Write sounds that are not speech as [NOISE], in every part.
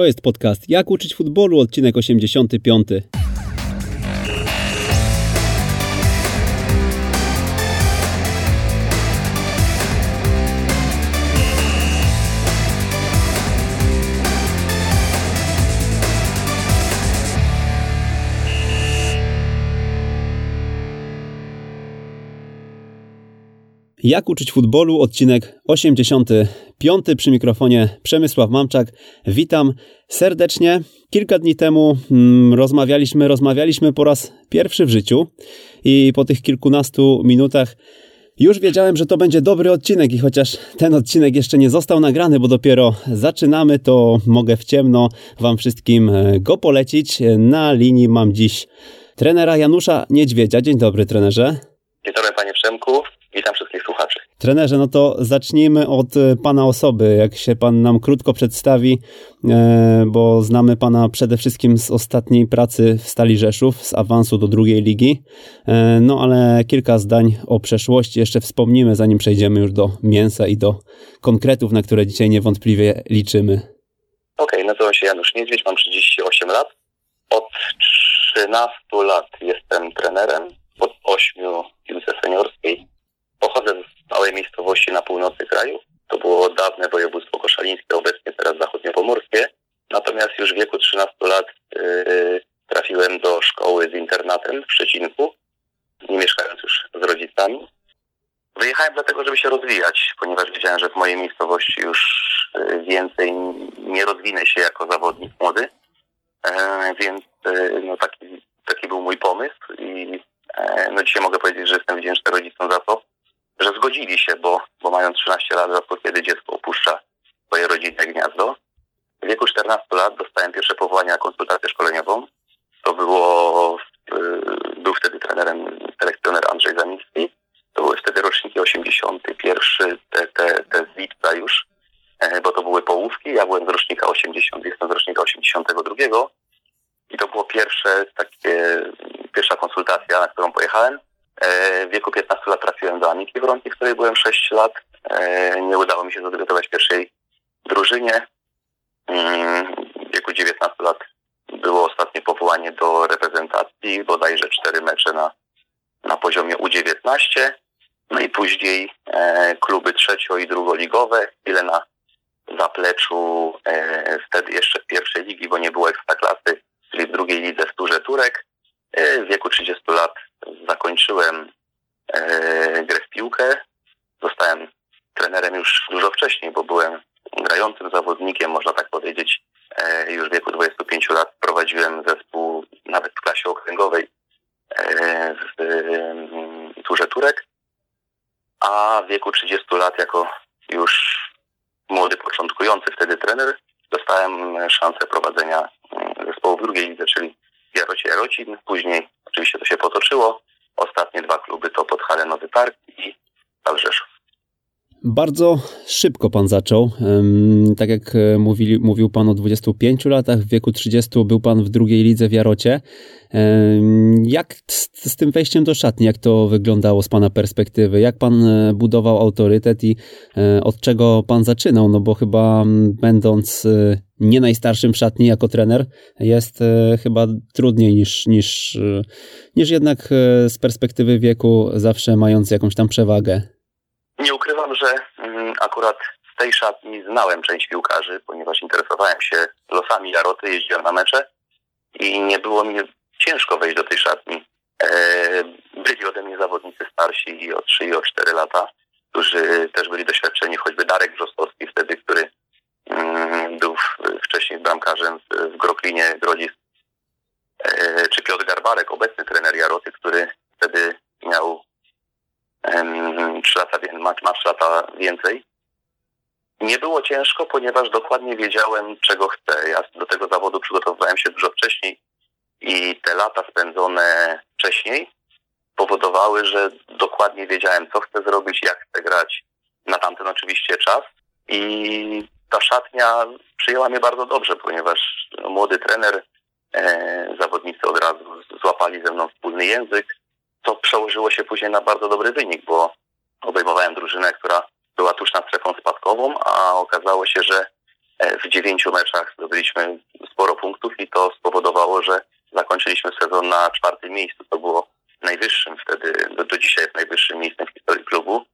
To jest podcast Jak uczyć futbolu, odcinek 85. Jak uczyć futbolu, odcinek 85 przy mikrofonie Przemysław Mamczak. Witam serdecznie. Kilka dni temu mm, rozmawialiśmy, rozmawialiśmy po raz pierwszy w życiu i po tych kilkunastu minutach już wiedziałem, że to będzie dobry odcinek i chociaż ten odcinek jeszcze nie został nagrany, bo dopiero zaczynamy, to mogę w ciemno Wam wszystkim e, go polecić. Na linii mam dziś trenera Janusza Niedźwiedzia. Dzień dobry, trenerze. Dzień dobry, panie Przemku. Witam wszystkich słuchaczy. Trenerze, no to zacznijmy od e, pana osoby. Jak się pan nam krótko przedstawi, e, bo znamy pana przede wszystkim z ostatniej pracy w Stali Rzeszów, z awansu do drugiej ligi. E, no ale kilka zdań o przeszłości jeszcze wspomnimy, zanim przejdziemy już do mięsa i do konkretów, na które dzisiaj niewątpliwie liczymy. Okej, okay, nazywam się Janusz Niedźwiedź, mam 38 lat. Od 13 lat jestem trenerem, od 8 w piłce seniorskiej Pochodzę z małej miejscowości na północy kraju. To było dawne województwo koszalińskie, obecnie teraz zachodniopomorskie. Natomiast już w wieku 13 lat yy, trafiłem do szkoły z internatem w Szczecinku, nie mieszkając już z rodzicami. Wyjechałem dlatego, żeby się rozwijać, ponieważ wiedziałem, że w mojej miejscowości już y, więcej nie rozwinę się jako zawodnik młody. E, więc y, no, taki, taki był mój pomysł i e, no, dzisiaj mogę powiedzieć, że jestem wdzięczny rodzicom za to, że zgodzili się, bo, bo mają 13 lat, rzadko kiedy dziecko opuszcza swoje rodzinne gniazdo. W wieku 14 lat dostałem pierwsze powołanie na konsultację szkoleniową. To było, yy, był wtedy trenerem selekcjoner Andrzej Zamiński. To były wtedy roczniki 81, te, te, te z lipca już, e, bo to były połówki. Ja byłem z rocznika 80, jestem z rocznika 82. I to było pierwsze takie, pierwsza konsultacja, na którą pojechałem. E, w wieku 15 lat trafiłem do Aniki Wronki, w której byłem 6 lat. E, nie udało mi się zadebiutować w pierwszej drużynie. Mm, w wieku 19 lat było ostatnie powołanie do reprezentacji, bodajże 4 mecze na, na poziomie U19. No i później e, kluby trzecio- i drugoligowe, chwilę na zapleczu wtedy jeszcze pierwszej ligi, bo nie było ekstraklasy, czyli w drugiej lidze w Turze Turek. E, w wieku 30 lat zakończyłem e, grę w piłkę. Zostałem trenerem już dużo wcześniej, bo byłem grającym zawodnikiem, można tak powiedzieć. E, już w wieku 25 lat prowadziłem zespół nawet w klasie okręgowej w Turze Turek. A w wieku 30 lat jako już młody, początkujący wtedy trener dostałem szansę prowadzenia zespołu w drugiej lidze, czyli Jarocie Jarocin. Później oczywiście to się potoczyło. Ostatnie dwa kluby to Podhale Nowy Park i Stal Rzeszów. Bardzo szybko pan zaczął. Tak jak e, mówili, mówił pan o 25 latach, w wieku 30 był pan w drugiej lidze w Jarocie. Jak z, z, tym wejściem do szatni, jak to wyglądało z pana perspektywy? Jak pan e, budował autorytet i e, od czego pan zaczynał? No bo chyba będąc nie najstarszym w szatni jako trener, jest chyba trudniej niż, niż, niż jednak z perspektywy wieku zawsze mając jakąś tam przewagę. Nie ukrywam, że mm, akurat z tej szatni znałem część piłkarzy, ponieważ interesowałem się losami Jaroty, jeździłem na mecze i nie było mi ciężko wejść do tej szatni. E, byli ode mnie zawodnicy starsi i o 3 i o 4 lata, którzy też byli doświadczeni, choćby Darek Wrzostowski wtedy, który mm, był wcześniej bramkarzem w Groklinie Grodzisk, e, czy Piotr Garbarek, obecny trener Jaroty, który wtedy miał 3 lata, ma, ma 3 lata więcej. Nie było ciężko, ponieważ dokładnie wiedziałem, czego chcę. Ja do tego zawodu przygotowywałem się dużo wcześniej i te lata spędzone wcześniej powodowały, że dokładnie wiedziałem, co chcę zrobić, jak chcę grać na tamten oczywiście czas. I ta szatnia przyjęła mnie bardzo dobrze, ponieważ młody trener, e, zawodnicy od razu złapali ze mną wspólny język to przełożyło się później na bardzo dobry wynik, bo obejmowałem drużynę, która była tuż nad strefą spadkową, a okazało się, że w dziewięciu meczach zdobyliśmy sporo punktów i to spowodowało, że zakończyliśmy sezon na czwartym miejscu. To było najwyższym wtedy, do, do dzisiaj najwyższym miejscem w historii klubu.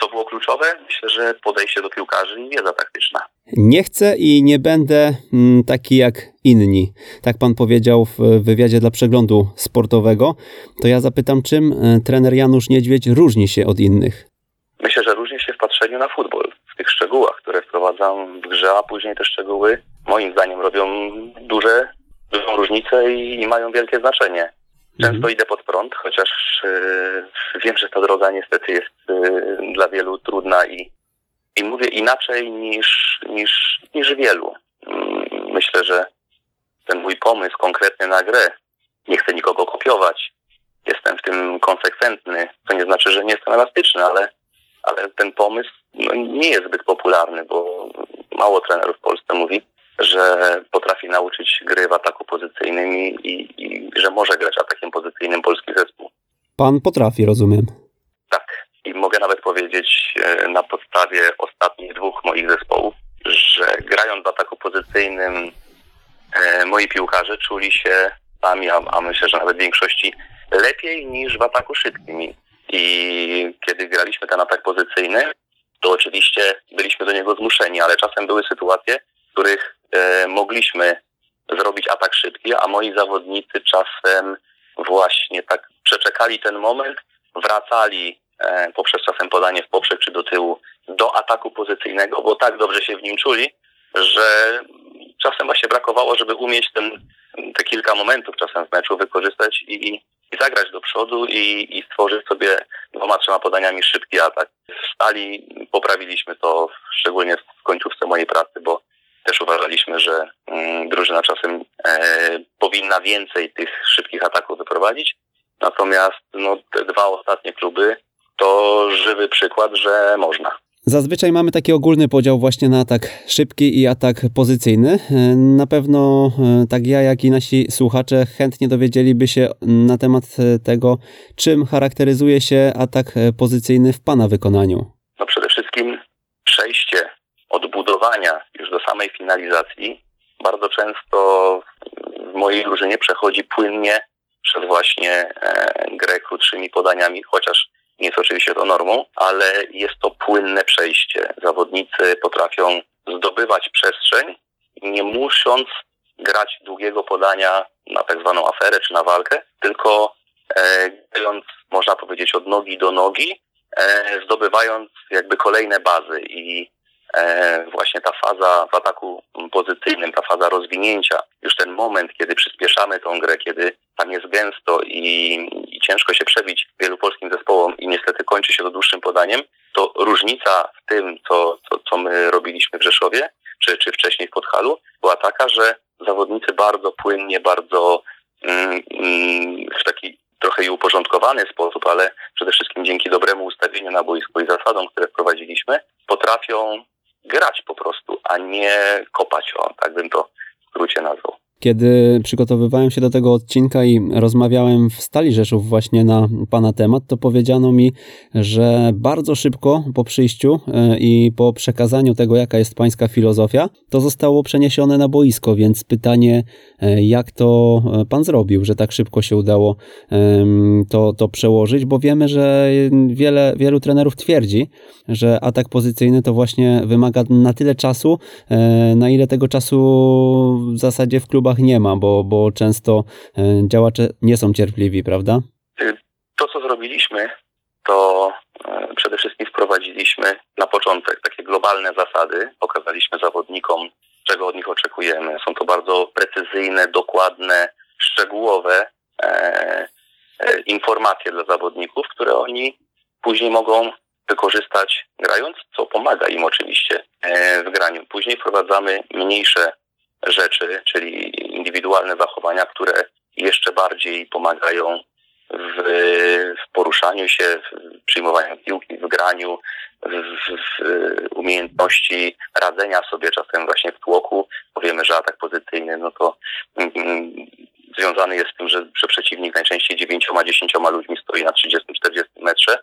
Co było kluczowe? Myślę, że podejście do piłkarzy i wiedza taktyczna. Nie chcę i nie będę mm, taki jak inni. Tak pan powiedział w wywiadzie dla przeglądu sportowego. To ja zapytam, czym e, trener Janusz Niedźwiedź różni się od innych? Myślę, że różni się w patrzeniu na futbol, w tych szczegółach, które wprowadzam w grze, a później te szczegóły moim zdaniem robią duże, dużą różnicę i, i mają wielkie znaczenie. Często mhm. idę pod prąd, chociaż y, wiem, że ta droga niestety jest y, dla wielu trudna i, i mówię inaczej niż, niż, niż wielu. Mm, myślę, że ten mój pomysł konkretny na grę, nie chcę nikogo kopiować, jestem w tym konsekwentny, co nie znaczy, że nie jestem elastyczny, ale, ale ten pomysł no, nie jest zbyt popularny, bo mało trenerów w Polsce mówi, że potrafi nauczyć gry w ataku pozycyjnym i, i, i że może grać atakiem pozycyjnym polski zespół. Pan potrafi, rozumiem. Tak. I mogę nawet powiedzieć e, na podstawie ostatnich dwóch moich zespołów, że grając w ataku pozycyjnym e, moi piłkarze czuli się sami, a, a myślę, że nawet w większości lepiej niż w ataku szybkim. I kiedy graliśmy ten atak pozycyjny, to oczywiście byliśmy do niego zmuszeni, ale czasem były sytuacje, których e, mogliśmy zrobić atak szybki, a moi zawodnicy czasem właśnie tak przeczekali ten moment, wracali e, poprzez czasem podanie w poprzek czy do tyłu do ataku pozycyjnego, bo tak dobrze się w nim czuli, że czasem właśnie brakowało, żeby umieć ten, te kilka momentów czasem w meczu wykorzystać i, i zagrać do przodu i, i stworzyć sobie dwoma, trzema podaniami szybki atak. W stali poprawiliśmy to, szczególnie w końcówce mojej pracy, bo też uważaliśmy, że mm, drużyna czasem e, powinna więcej tych szybkich ataków wyprowadzić. Natomiast no, te dwa ostatnie kluby to żywy przykład, że można. Zazwyczaj mamy taki ogólny podział właśnie na atak szybki i atak pozycyjny. E, na pewno e, tak ja, jak i nasi słuchacze chętnie dowiedzieliby się na temat tego, czym charakteryzuje się atak pozycyjny w Pana wykonaniu. No przede wszystkim przejście odbudowania już do samej finalizacji bardzo często w mojej drużynie przechodzi płynnie przez właśnie grę krótszymi podaniami, chociaż nie jest oczywiście to normą, ale jest to płynne przejście. Zawodnicy potrafią zdobywać przestrzeń, nie musząc grać długiego podania na tak zwaną aferę czy na walkę, tylko e, grając, można powiedzieć, od nogi do nogi, e, zdobywając jakby kolejne bazy i E, właśnie ta faza w ataku pozytywnym, ta faza rozwinięcia, już ten moment, kiedy przyspieszamy tą grę, kiedy tam jest gęsto i, i ciężko się przebić wielu polskim zespołom i niestety kończy się to dłuższym podaniem, to różnica w tym, co, co, co my robiliśmy w Rzeszowie, czy, czy wcześniej w Podhalu, była taka, że zawodnicy bardzo płynnie, bardzo mm, mm w taki trochę i uporządkowany sposób, ale przede wszystkim dzięki dobremu ustawieniu na boisku i zasadom, które wprowadziliśmy, potrafią grać po prostu, a nie kopać, o, tak bym to w skrócie nazwał. Kiedy przygotowywałem się do tego odcinka i rozmawiałem w Stali Rzeszów właśnie na Pana temat, to powiedziano mi, że bardzo szybko po przyjściu e, i po przekazaniu tego, jaka jest Pańska filozofia, to zostało przeniesione na boisko, więc pytanie, e, jak to e, Pan zrobił, że tak szybko się udało to, to przełożyć, bo wiemy, że wiele, wielu trenerów twierdzi, że atak pozycyjny to właśnie wymaga na tyle czasu, na ile tego czasu w zasadzie w klubach nie ma, bo, bo często e, działacze nie są cierpliwi, prawda? To, co zrobiliśmy, to e, przede wszystkim wprowadziliśmy na początek takie globalne zasady, pokazaliśmy zawodnikom, czego od nich oczekujemy. Są to bardzo precyzyjne, dokładne, szczegółowe e, e, informacje dla zawodników, które oni później mogą wykorzystać grając, co pomaga im oczywiście e, w graniu. Później wprowadzamy mniejsze rzeczy, czyli indywidualne zachowania, które jeszcze bardziej pomagają w, w poruszaniu się, w przyjmowaniu piłki, w graniu, w, w, umiejętności radzenia sobie czasem właśnie w tłoku, bo wiemy, że atak pozycyjny, no to mm, związany jest z tym, że, że przeciwnik najczęściej dziewięcioma, dziesięcioma ludźmi stoi na 30-40 metrze.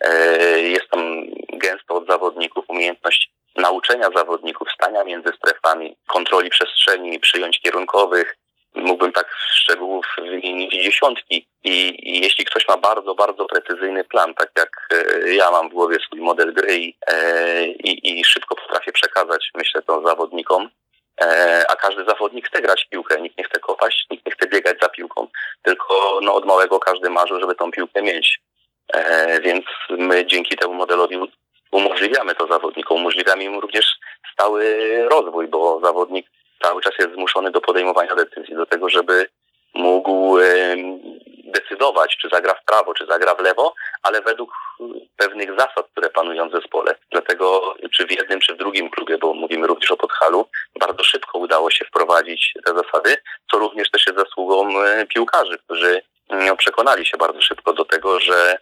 E, jest tam gęsto od zawodników umiejętność nauczenia zawodników, stania między strefami, kontroli przestrzeni, przyjąć kierunkowych. Mógłbym tak szczegółów wymienić dziesiątki. I, I, jeśli ktoś ma bardzo, bardzo precyzyjny plan, tak jak e, ja mam w głowie swój model gry i, e, i, szybko potrafię przekazać, myślę, to zawodnikom, e, a każdy zawodnik chce grać w piłkę, nikt nie chce kopać, nikt nie chce biegać za piłką, tylko no, od małego każdy marzył, żeby tą piłkę mieć. Więc my dzięki temu modelowi umożliwiamy to zawodnikom, umożliwiamy im również stały rozwój, bo zawodnik cały czas jest zmuszony do podejmowania decyzji, do tego, żeby mógł decydować, czy zagra w prawo, czy zagra w lewo, ale według pewnych zasad, które panują w zespole. Dlatego czy w jednym, czy w drugim klubie, bo mówimy również o Podhalu, bardzo szybko udało się wprowadzić te zasady, co również też jest zasługą piłkarzy, którzy no, przekonali się bardzo szybko do tego, że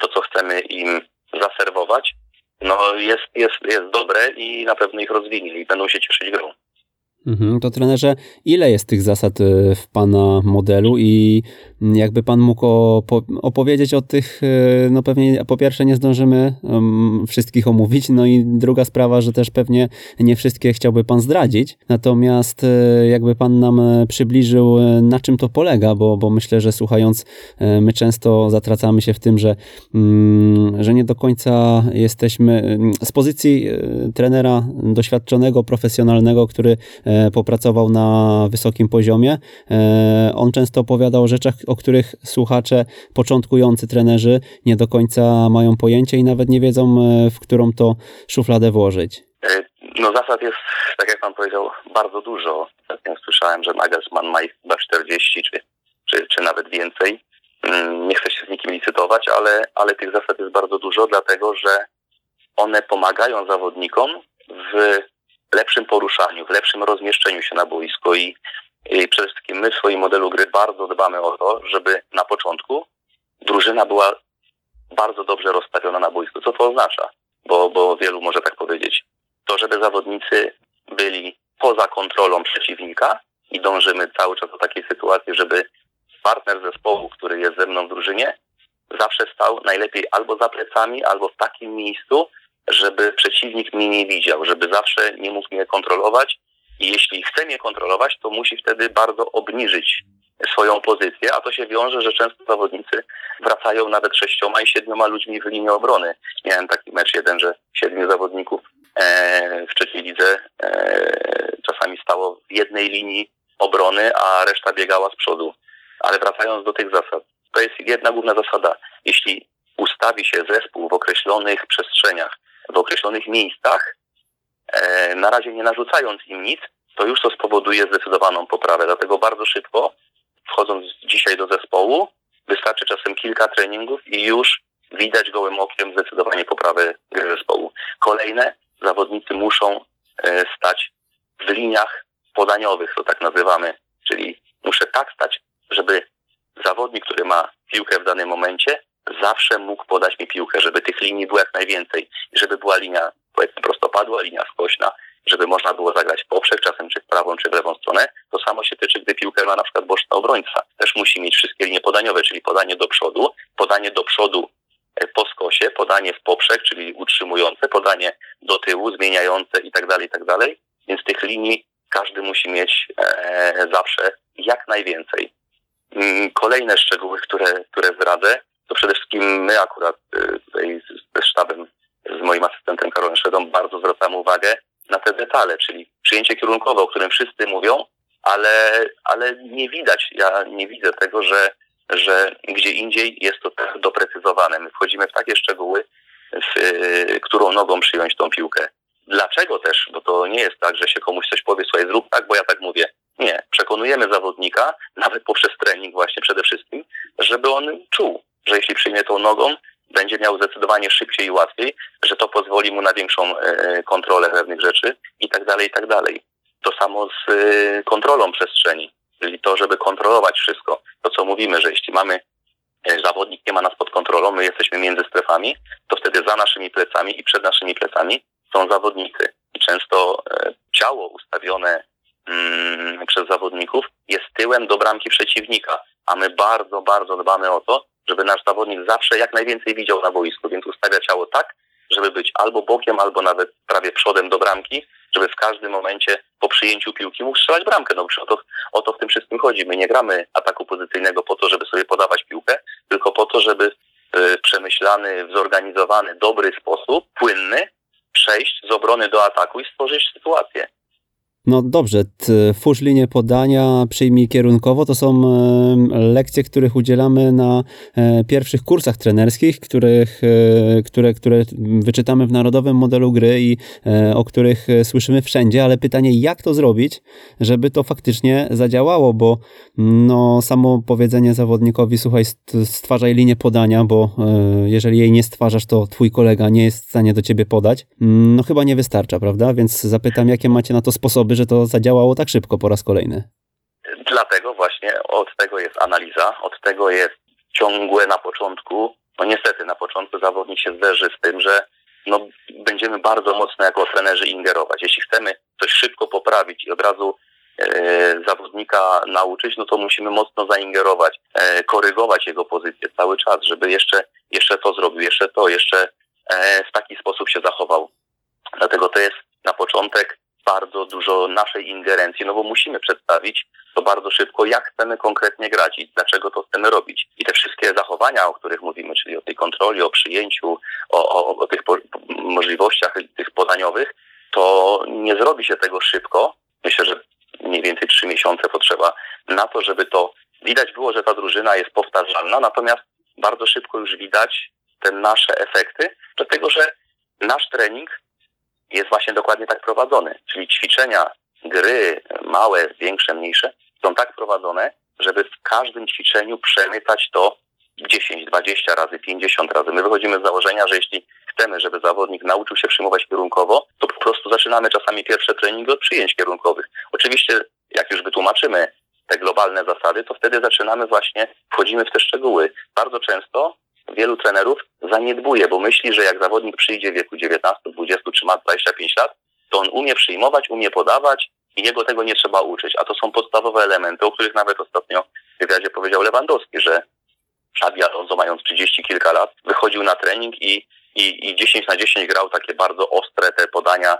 to, co chcemy im zaserwować, no jest, jest, jest dobre i na pewno ich rozwinie i będą się cieszyć grą. Mhm, to trenerze, ile jest tych zasad e, w Pana modelu i jakby Pan mógł opowiedzieć o tych, e, no pewnie po pierwsze nie zdążymy wszystkich omówić, no i druga sprawa, że też pewnie nie wszystkie chciałby Pan zdradzić, natomiast e, jakby Pan nam przybliżył, na czym to polega, bo, bo myślę, że słuchając, my często zatracamy się w tym, że, mm, że nie do końca jesteśmy z pozycji trenera doświadczonego, profesjonalnego, który E, popracował na wysokim poziomie. E, on często opowiadał o rzeczach, o których słuchacze, początkujący trenerzy nie do końca mają pojęcie i nawet nie wiedzą, e, w którą to szufladę włożyć. No zasad jest, tak jak pan powiedział, bardzo dużo. Ostatnio słyszałem, że Nagelsmann ma ich chyba 40 czy, czy, czy nawet więcej. Mm, nie chcę się z nikim licytować, ale, ale tych zasad jest bardzo dużo, dlatego że one pomagają zawodnikom w lepszym poruszaniu, w lepszym rozmieszczeniu się na boisko i, i przede wszystkim my w swoim modelu gry bardzo dbamy o to, żeby na początku drużyna była bardzo dobrze rozstawiona na boisku. Co to oznacza? Bo, bo wielu może tak powiedzieć. To, żeby zawodnicy byli poza kontrolą przeciwnika i dążymy cały czas do takiej sytuacji, żeby partner zespołu, który jest ze mną w drużynie, zawsze stał najlepiej albo za plecami, albo w takim miejscu, żeby przeciwnik mnie nie widział, żeby zawsze nie mógł mnie kontrolować jeśli chce mnie kontrolować, to musi wtedy bardzo obniżyć swoją pozycję, a to się wiąże, że często zawodnicy wracają nawet sześcioma i siedmioma ludźmi w linii obrony. Miałem taki mecz jeden, że siedmiu zawodników e, w trzeciej lidze e, czasami stało w jednej linii obrony, a reszta biegała z przodu. Ale wracając do tych zasad, to jest jedna główna zasada. Jeśli ustawi się zespół w określonych przestrzeniach, w określonych miejscach, na razie nie narzucając im nic, to już to spowoduje zdecydowaną poprawę. Dlatego bardzo szybko, wchodząc dzisiaj do zespołu, wystarczy czasem kilka treningów i już widać gołym okiem zdecydowanie poprawę gry zespołu. Kolejne, zawodnicy muszą e, stać w liniach podaniowych, to tak nazywamy, czyli muszę tak stać, żeby zawodnik, który ma piłkę w danym momencie, zawsze mógł podać mi piłkę, żeby tych linii było jak najwięcej i żeby była linia powiedzmy prostopadła, linia skośna, żeby można było zagrać poprzek, czasem czy w prawą, czy w lewą stronę. To samo się tyczy, gdy piłkę ma na przykład boczny obrońca. Też musi mieć wszystkie linie podaniowe, czyli podanie do przodu, podanie do przodu e, po skosie, podanie w poprzek, czyli utrzymujące, podanie do tyłu, zmieniające i tak dalej, i tak dalej. Więc tych linii każdy musi mieć e, zawsze jak najwięcej. Mm, kolejne szczegóły, które, które zdradzę, to przede wszystkim my akurat y, tutaj ze sztabem, z moim asystentem Karolem Szwedą bardzo zwracamy uwagę na te detale, czyli przyjęcie kierunkowe, o którym wszyscy mówią, ale, ale nie widać, ja nie widzę tego, że, że gdzie indziej jest to tak doprecyzowane. My wchodzimy w takie szczegóły, w, y, którą nogą przyjąć tą piłkę. Dlaczego też? Bo to nie jest tak, że się komuś coś powie, słuchaj, zrób tak, bo ja tak mówię. Nie. Przekonujemy zawodnika, nawet poprzez trening właśnie przede wszystkim, żeby on czuł, że jeśli przyjmie tą nogą, będzie miał zdecydowanie szybciej i łatwiej, że to pozwoli mu na większą e, kontrolę pewnych rzeczy i tak dalej, i tak dalej. To samo z e, kontrolą przestrzeni, czyli to, żeby kontrolować wszystko. To, co mówimy, że jeśli mamy e, zawodnik nie ma nas pod kontrolą, my jesteśmy między strefami, to wtedy za naszymi plecami i przed naszymi plecami są zawodnicy. I często ciało ustawione mm, przez zawodników jest tyłem do bramki przeciwnika, a my bardzo, bardzo dbamy o to, żeby nasz zawodnik zawsze jak najwięcej widział na boisku, więc ustawia ciało tak, żeby być albo bokiem, albo nawet prawie przodem do bramki, żeby w każdym momencie po przyjęciu piłki mógł strzelać bramkę. No o to, o to w tym wszystkim chodzi. My nie gramy ataku pozycyjnego po to, żeby sobie podawać piłkę, tylko po to, żeby w przemyślany, w zorganizowany, dobry sposób, płynny, przejść z obrony do ataku i stworzyć sytuację. No dobrze, twórz linię podania, przyjmij kierunkowo, to są e, lekcje, których udzielamy na e, pierwszych kursach trenerskich, których, e, które, które wyczytamy w narodowym modelu gry i o których słyszymy wszędzie, ale pytanie, jak to zrobić, żeby to faktycznie zadziałało, bo no, samo powiedzenie zawodnikowi, słuchaj, stwarzaj linię podania, bo jeżeli jej nie stwarzasz, to twój kolega nie jest w stanie do ciebie podać, no chyba nie wystarcza, prawda? Więc zapytam, jakie macie na to sposoby, że to zadziałało tak szybko po raz kolejny. Dlatego właśnie od tego jest analiza, od tego jest ciągłe na początku. No niestety na początku zawodnik się zderzy z tym, że no, będziemy bardzo mocno jako trenerzy ingerować. Jeśli chcemy coś szybko poprawić i od razu e, zawodnika nauczyć, no to musimy mocno zaingerować, e, korygować jego pozycję cały czas, żeby jeszcze, jeszcze to zrobił, jeszcze to, jeszcze e, w taki sposób się zachował. Dlatego to jest na początek bardzo dużo naszej ingerencji, no bo musimy przedstawić to bardzo szybko, jak chcemy konkretnie grać i dlaczego to chcemy robić. I te wszystkie zachowania, o których mówimy, czyli o tej kontroli, o przyjęciu, o, o, o tych po, możliwościach tych podaniowych, to nie zrobi się tego szybko. Myślę, że mniej więcej trzy miesiące potrzeba na to, żeby to widać było, że ta drużyna jest powtarzalna, natomiast bardzo szybko już widać te nasze efekty, dlatego że nasz trening jest właśnie dokładnie tak prowadzony. Czyli ćwiczenia, gry, małe, większe, mniejsze, są tak prowadzone, żeby w każdym ćwiczeniu przemycać to 10, 20 razy, 50 razy. My wychodzimy z założenia, że jeśli chcemy, żeby zawodnik nauczył się przyjmować kierunkowo, to po prostu zaczynamy czasami pierwsze treningi od przyjęć kierunkowych. Oczywiście, jak już wytłumaczymy te globalne zasady, to wtedy zaczynamy właśnie, wchodzimy w te szczegóły. Bardzo często wielu trenerów zaniedbuje, bo myśli, że jak zawodnik przyjdzie w wieku 19, 20 czy ma 25 lat, to on umie przyjmować, umie podawać i jego tego nie trzeba uczyć. A to są podstawowe elementy, o których nawet ostatnio w wywiadzie powiedział Lewandowski, że Xabi Alonso mając 30 kilka lat wychodził na trening i, i, i 10 na 10 grał takie bardzo ostre te podania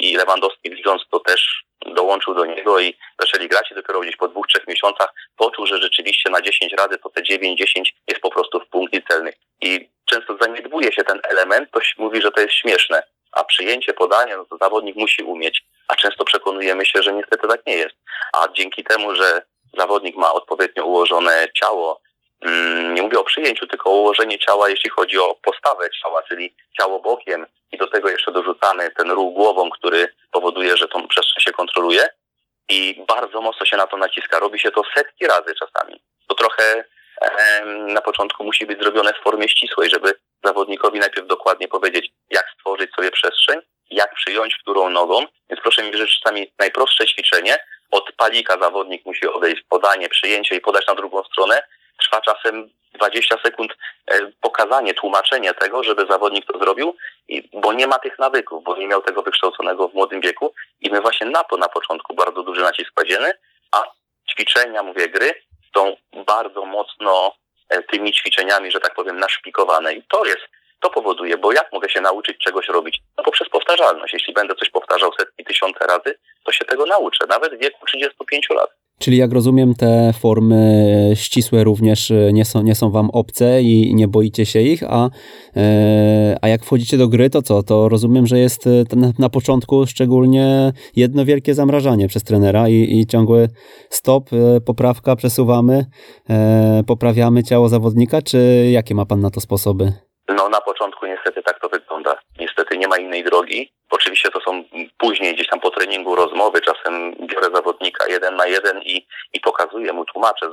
i Lewandowski widząc to też dołączył do niego i zaczęli grać i dopiero gdzieś po dwóch, trzech miesiącach poczuł, że rzeczywiście na 10 rady to te 9-10 jest po prostu w punkcie celnych. I często zaniedbuje się ten element, ktoś mówi, że to jest śmieszne, a przyjęcie podania, no to zawodnik musi umieć, a często przekonujemy się, że niestety tak nie jest. A dzięki temu, że zawodnik ma odpowiednio ułożone ciało, nie mówię o przyjęciu, tylko o ułożenie ciała, jeśli chodzi o postawę ciała, czyli ciało bokiem i do tego jeszcze dorzucamy ten ruch głową, który powoduje, że tą przestrzeń się kontroluje i bardzo mocno się na to naciska. Robi się to setki razy czasami. To trochę na początku musi być zrobione w formie ścisłej, żeby zawodnikowi najpierw dokładnie powiedzieć, jak stworzyć sobie przestrzeń, jak przyjąć którą nogą. Więc proszę mi wierzyć, czasami najprostsze ćwiczenie, od palika zawodnik musi odejść podanie, przyjęcie i podać na drugą stronę, trwa czasem 20 sekund e, pokazanie, tłumaczenie tego, żeby zawodnik to zrobił, bo nie ma tych nawyków, bo nie miał tego wykształconego w młodym wieku i my właśnie na to na początku bardzo duży nacisk kładziemy, a ćwiczenia, mówię, gry są bardzo mocno e, tymi ćwiczeniami, że tak powiem, naszpikowane i to jest to powoduje, bo jak mogę się nauczyć czegoś robić? No poprzez powtarzalność. Jeśli będę coś powtarzał setki, tysiące razy, to się tego nauczę, nawet w wieku 35 lat. Czyli jak rozumiem, te formy ścisłe również e, nie są, nie są wam obce i nie boicie się ich, a, e, a jak wchodzicie do gry, to co? To rozumiem, że jest e, na początku szczególnie jedno wielkie zamrażanie przez trenera i, i ciągły stop, poprawka, przesuwamy, poprawiamy ciało zawodnika, czy jakie ma pan na to sposoby? No na początku niestety tak to wygląda. Niestety nie ma innej drogi. Oczywiście to są później gdzieś tam po treningu rozmowy, czasem biorę zawodnika jeden na jeden i, i pokazuję mu, tłumaczę,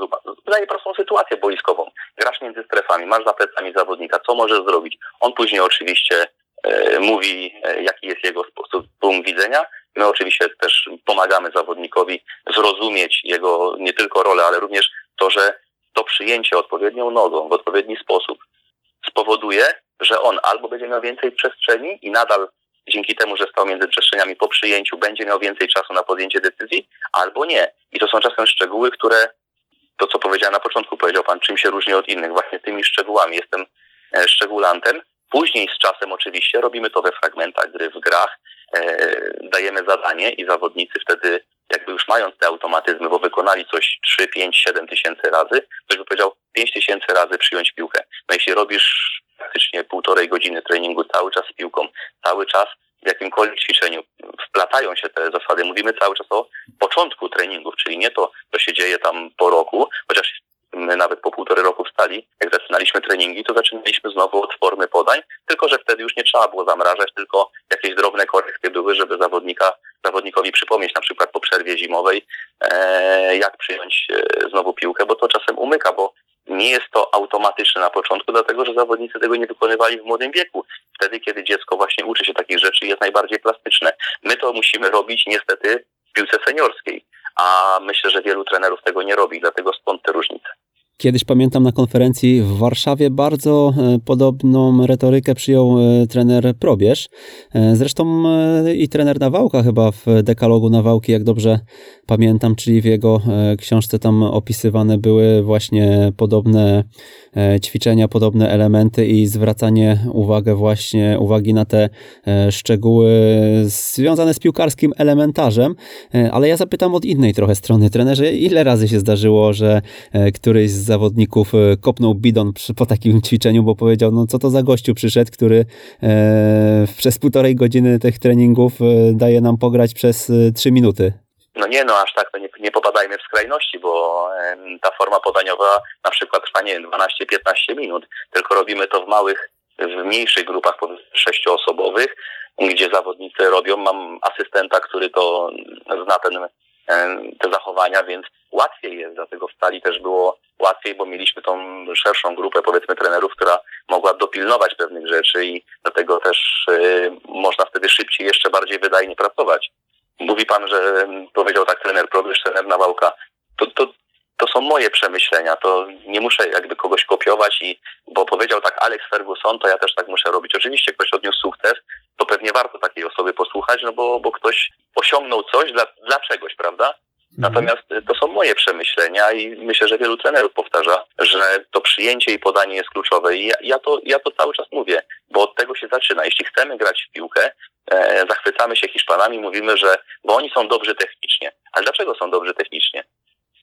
daję prostą sytuację boiskową. Grasz między strefami, masz za plecami zawodnika, co możesz zrobić? On później oczywiście e, mówi, e, jaki jest jego sposób, punkt widzenia. My oczywiście też pomagamy zawodnikowi zrozumieć jego nie tylko rolę, ale również to, że to przyjęcie odpowiednią nogą w odpowiedni sposób spowoduje, że on albo będzie miał więcej przestrzeni i nadal dzięki temu, że stał między przestrzeniami po przyjęciu, będzie miał więcej czasu na podjęcie decyzji, albo nie. I to są czasem szczegóły, które, to co powiedziałem na początku, powiedział Pan, czym się różni od innych. Właśnie tymi szczegółami. Jestem e, szczególantem, Później z czasem oczywiście robimy to we fragmentach gry, w grach, dajemy zadanie i zawodnicy wtedy jakby już mając te automatyzmy, bo wykonali coś 3, 5, 7 tysięcy razy, ktoś by powiedział 5 tysięcy razy przyjąć piłkę. No jeśli robisz praktycznie półtorej godziny treningu cały czas z piłką, cały czas w jakimkolwiek ćwiczeniu wplatają się te zasady. Mówimy cały czas o początku treningów, czyli nie to, co się dzieje tam po roku, chociaż nawet po półtorej roku wstali, jak zaczynaliśmy treningi, to zaczynaliśmy znowu od formy podań, tylko że wtedy już nie trzeba było zamrażać, tylko jakieś drobne korekty były, żeby zawodnika, zawodnikowi przypomnieć na przykład po przerwie zimowej, e, jak przyjąć e, znowu piłkę, bo to czasem umyka, bo nie jest to automatyczne na początku, dlatego że zawodnicy tego nie wykonywali w młodym wieku. Wtedy, kiedy dziecko właśnie uczy się takich rzeczy, jest najbardziej plastyczne. My to musimy robić niestety w piłce seniorskiej, a myślę, że wielu trenerów tego nie robi, dlatego stąd te różnice. Kiedyś pamiętam na konferencji w Warszawie bardzo e, podobną retorykę przyjął e, trener Probierz. E, zresztą i trener Nawałka chyba w dekalogu Nawałki, jak dobrze pamiętam, czyli w jego książce tam opisywane były właśnie podobne ćwiczenia, podobne elementy i zwracanie uwagi właśnie, uwagi na te szczegóły związane z piłkarskim elementarzem. Ale ja zapytam od innej trochę strony. Trenerze, ile razy się zdarzyło, że któryś z zawodników e, kopnął bidon po takim ćwiczeniu, bo powiedział, no co to za gościu przyszedł, który e, przez półtorej godziny tych treningów e, daje nam pograć przez trzy minuty. No nie, no aż tak to nie, nie popadajmy w skrajności, bo ta forma podaniowa na przykład trwa, nie 12-15 minut, tylko robimy to w małych, w mniejszych grupach, sześcioosobowych, gdzie zawodnicy robią, mam asystenta, który to zna ten te zachowania, więc łatwiej jest, dlatego w stali też było łatwiej, bo mieliśmy tą szerszą grupę, powiedzmy, trenerów, która mogła dopilnować pewnych rzeczy i dlatego też y, można wtedy szybciej, jeszcze bardziej wydajnie pracować. Mówi pan, że powiedział tak trener Prodysz, trener Nawałka. To, to, to są moje przemyślenia, to nie muszę jakby kogoś kopiować i, bo powiedział tak Alex Ferguson, to ja też tak muszę robić. Oczywiście ktoś odniósł sukces, to pewnie warto takiej osoby posłuchać, no bo, bo ktoś osiągnął coś dla, dla czegoś, prawda? Mhm. Natomiast to są moje przemyślenia i myślę, że wielu trenerów powtarza, że to przyjęcie i podanie jest kluczowe. I ja, ja, to, ja to cały czas mówię, bo od tego się zaczyna. Jeśli chcemy grać w piłkę, e, zachwycamy się Hiszpanami, mówimy, że bo oni są dobrzy technicznie. Ale dlaczego są dobrzy technicznie?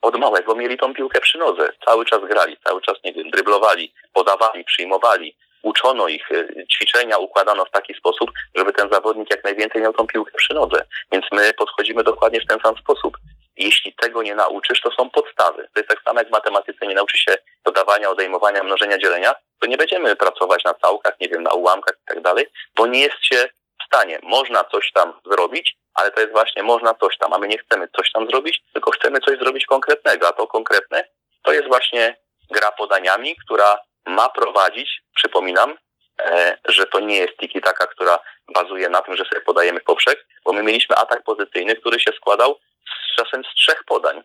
Od małego mieli tą piłkę przy nodze. Cały czas grali, cały czas, nie wiem, dryblowali, podawali, przyjmowali. Uczono ich, e, ćwiczenia układano w taki sposób, żeby ten zawodnik jak najwięcej miał tą piłkę przy nodze. Więc my podchodzimy dokładnie w ten sam sposób. Jeśli tego nie nauczysz, to są podstawy. To jest tak samo jak w matematyce nie nauczy się dodawania, odejmowania, mnożenia, dzielenia, to nie będziemy pracować na całkach, nie wiem, na ułamkach i tak dalej, bo nie jest się w stanie. Można coś tam zrobić, ale to jest właśnie można coś tam, a my nie chcemy coś tam zrobić, tylko chcemy coś zrobić konkretnego, a to konkretne to jest właśnie gra podaniami, która ma prowadzić, przypominam, e, że to nie jest tiki taka, która bazuje na tym, że sobie podajemy poprzek, bo my mieliśmy atak pozycyjny, który się składał czasem z trzech podań.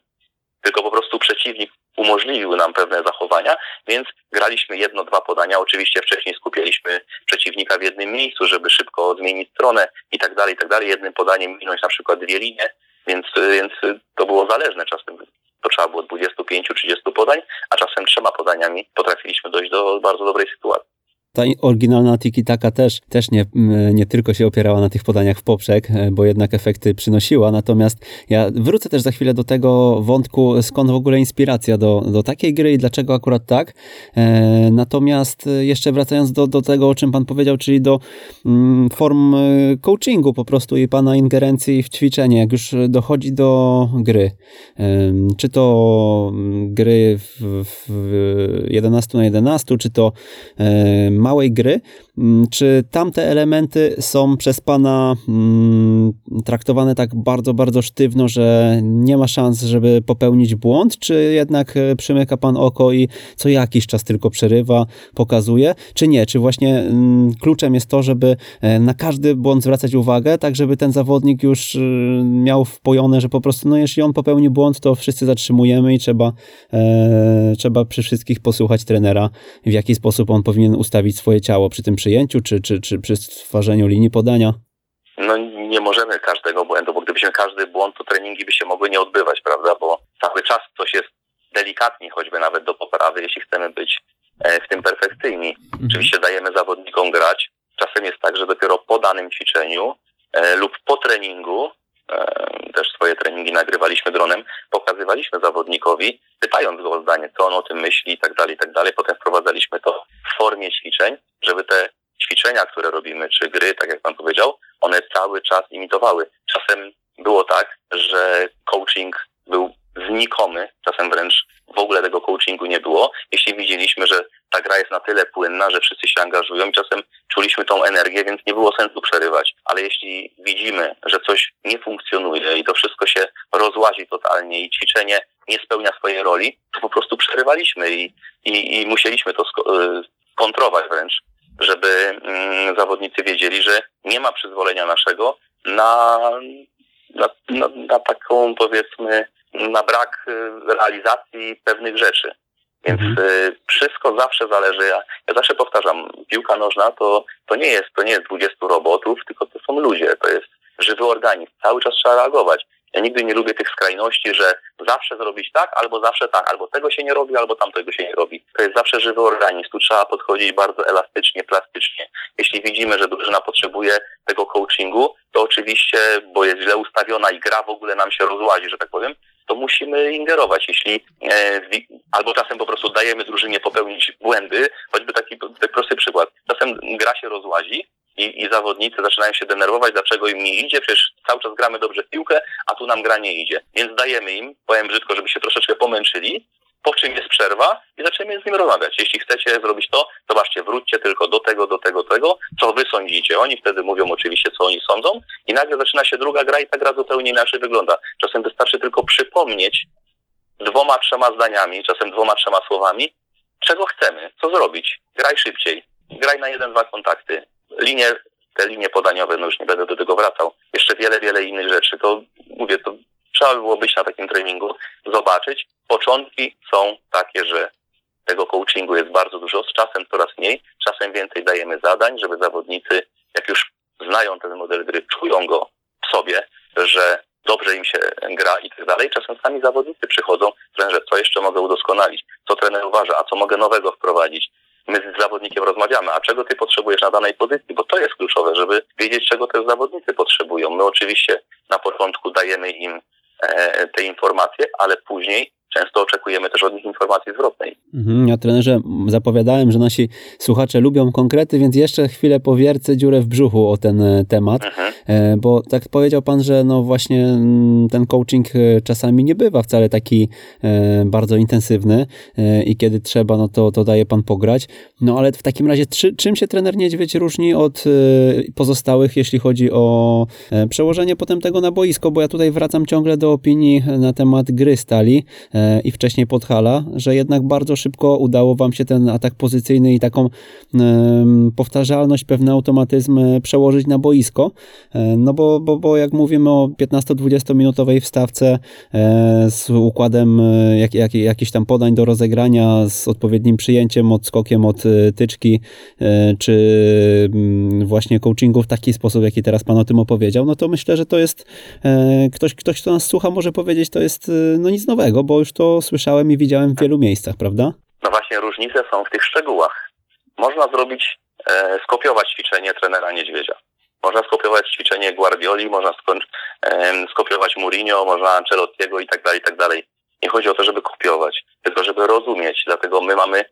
Tylko po prostu przeciwnik umożliwił nam pewne zachowania, więc graliśmy jedno, dwa podania. Oczywiście wcześniej skupialiśmy przeciwnika w jednym miejscu, żeby szybko zmienić stronę i tak dalej, i tak dalej. Jednym podaniem minąć na przykład dwie linie, więc, więc to było zależne czasem. To trzeba było 25-30 podań, a czasem trzema podaniami potrafiliśmy dojść do bardzo dobrej sytuacji ta oryginalna tiki-taka też, też nie, nie tylko się opierała na tych podaniach w poprzek, e, bo jednak efekty przynosiła, natomiast ja wrócę też za chwilę do tego wątku, skąd w ogóle inspiracja do, do takiej gry i dlaczego akurat tak. E, natomiast jeszcze wracając do, do tego, o czym pan powiedział, czyli do mm, form e, coachingu po prostu i pana ingerencji w ćwiczenie, jak już dochodzi do gry. Czy to mm, gry w, w 11 na 11, czy to małej gry, mm, czy tamte elementy są przez Pana mm, traktowane tak bardzo, bardzo sztywno, że nie ma szans, żeby popełnić błąd, czy jednak e, przymyka Pan oko i co jakiś czas tylko przerywa, pokazuje, czy nie? Czy właśnie mm, kluczem jest to, żeby e, na każdy błąd zwracać uwagę, tak żeby ten zawodnik już e, miał wpojone, że po prostu, no jeśli on popełni błąd, to wszyscy zatrzymujemy i trzeba, e, trzeba przy wszystkich posłuchać trenera, w jaki sposób on powinien ustawić swoje ciało przy tym przyjęciu, czy, czy, czy przy stwarzaniu linii podania? No nie możemy każdego błędu, bo gdybyśmy każdy błąd, to treningi by się mogły nie odbywać, prawda? Bo cały czas coś jest delikatnie, choćby nawet do poprawy, jeśli chcemy być e, w tym perfekcyjni. Mhm. Oczywiście dajemy zawodnikom grać. Czasem jest tak, że dopiero po danym ćwiczeniu e, lub po treningu, też swoje treningi nagrywaliśmy dronem, pokazywaliśmy zawodnikowi, pytając go o zdanie, co on o tym myśli i tak dalej, i tak dalej. Potem wprowadzaliśmy to w formie ćwiczeń, żeby te ćwiczenia, które robimy, czy gry, tak jak pan powiedział, one cały czas imitowały. Czasem było tak, że coaching był znikomy, czasem wręcz w ogóle tego coachingu nie było, jeśli widzieliśmy, że ta gra jest na tyle płynna, że wszyscy się angażują i czasem czuliśmy tą energię, więc nie było sensu przerywać. Ale jeśli widzimy, że coś nie funkcjonuje i to wszystko się rozłazi totalnie i ćwiczenie nie spełnia swojej roli, to po prostu przerywaliśmy i, i, i musieliśmy to y, kontrować wręcz, żeby mm, zawodnicy wiedzieli, że nie ma przyzwolenia naszego na, na, na, na taką powiedzmy na brak y, realizacji pewnych rzeczy. Więc Mhm. y, wszystko zawsze zależy. Ja, ja zawsze powtarzam, piłka nożna to, to nie jest to nie jest 20 robotów, tylko to są ludzie, to jest żywy organizm. Cały czas trzeba reagować. Ja nigdy nie lubię tych skrajności, że zawsze zrobić tak, albo zawsze tak, albo tego się nie robi, albo tamtego się nie robi. To jest zawsze żywy organizm. Tu trzeba podchodzić bardzo elastycznie, plastycznie. Jeśli widzimy, że drużyna potrzebuje tego coachingu, to oczywiście, bo jest źle ustawiona i gra w ogóle nam się rozłazi, że tak powiem, to musimy ingerować. Jeśli e, albo czasem po prostu dajemy drużynie popełnić błędy, choćby taki, taki prosty przykład. Czasem gra się rozłazi i, i zawodnicy zaczynają się denerwować, dlaczego im nie idzie, przecież cały czas gramy dobrze w piłkę, a tu nam gra nie idzie. Więc dajemy im, powiem brzydko, żeby się troszeczkę pomęczyli, po czym jest przerwa i zaczniemy z nim rozmawiać. Jeśli chcecie zrobić to, zobaczcie, wróćcie tylko do tego, do tego, tego, co wy sądzicie. Oni wtedy mówią oczywiście, co oni sądzą i nagle zaczyna się druga gra i ta gra zupełnie inaczej wygląda. Czasem wystarczy tylko przypomnieć dwoma, trzema zdaniami, czasem dwoma, trzema słowami, czego chcemy, co zrobić. Graj szybciej, graj na jeden, dwa kontakty. Linie, te linie podaniowe, no już nie będę do tego wracał. Jeszcze wiele, wiele innych rzeczy. To mówię, to trzeba by było być na takim treningu, zobaczyć. Początki są takie, że tego coachingu jest bardzo dużo, z czasem coraz mniej, czasem więcej dajemy zadań, żeby zawodnicy, jak już znają ten model gry, czują go w sobie, że dobrze im się gra i tak dalej. Czasem sami zawodnicy przychodzą, że co jeszcze mogę udoskonalić, co trener uważa, a co mogę nowego wprowadzić. My z zawodnikiem rozmawiamy, a czego ty potrzebujesz na danej pozycji, bo to jest kluczowe, żeby wiedzieć, czego też zawodnicy potrzebują. My oczywiście na początku dajemy im e, te informacje, ale później często oczekujemy też od nich informacji zwrotnej. Mhm, ja trenerze zapowiadałem, że nasi słuchacze lubią konkrety, więc jeszcze chwilę powiercę dziurę w brzuchu o ten e, temat, Mhm. e, bo tak powiedział pan, że no właśnie mm, ten coaching e, czasami nie bywa wcale taki bardzo intensywny i kiedy trzeba, no to, to daje pan pograć. No ale w takim razie czy, czym się trener Niedźwiedź różni od pozostałych, jeśli chodzi o przełożenie potem tego na boisko, bo ja tutaj wracam ciągle do opinii na temat gry stali i wcześniej Podhala, że jednak bardzo szybko udało wam się ten atak pozycyjny i taką em, powtarzalność, pewny automatyzm e, przełożyć na boisko. E, No bo, bo, bo jak mówimy o 15-20 minutowej wstawce e, z układem e, jak, jak, jakichś tam podań do rozegrania, z odpowiednim przyjęciem, odskokiem od e, tyczki, e, czy właśnie coachingu w taki sposób, jaki teraz Pan o tym opowiedział, no to myślę, że to jest e, ktoś, ktoś, kto nas słucha, może powiedzieć, to jest e, no nic nowego, bo już to słyszałem i widziałem w wielu miejscach, prawda? No właśnie różnice są w tych szczegółach. Można zrobić, e, skopiować ćwiczenie trenera Niedźwiedzia. Można skopiować ćwiczenie Guardioli, można em, skopiować Mourinho, można Ancelottiego i tak dalej, i tak dalej. Nie chodzi o to, żeby kopiować, tylko żeby rozumieć. Dlatego my mamy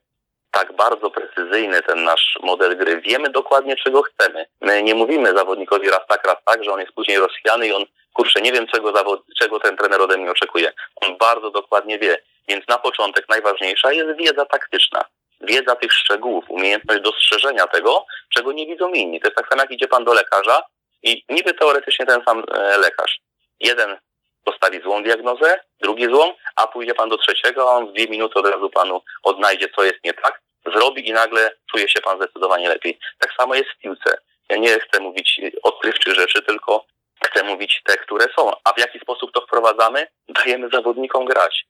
tak bardzo precyzyjny ten nasz model gry. Wiemy dokładnie, czego chcemy. My nie mówimy zawodnikowi raz tak, raz tak, że on jest później rozchwiany i on, kurczę, nie wiem, czego, zawod- czego ten trener ode mnie oczekuje. On bardzo dokładnie wie. Więc na początek najważniejsza jest wiedza taktyczna. Wiedza tych szczegółów, umiejętność dostrzeżenia tego, czego nie widzą inni. To jest tak samo, jak idzie pan do lekarza i niby teoretycznie ten sam e, lekarz. Jeden postawi złą diagnozę, drugi złą, a pójdzie pan do trzeciego, a on w dwie minuty od razu panu odnajdzie, co jest nie tak, zrobi i nagle czuje się pan zdecydowanie lepiej. Tak samo jest w piłce. Ja nie chcę mówić odkrywczych rzeczy, tylko chcę mówić te, które są. A w jaki sposób to wprowadzamy? Dajemy zawodnikom grać.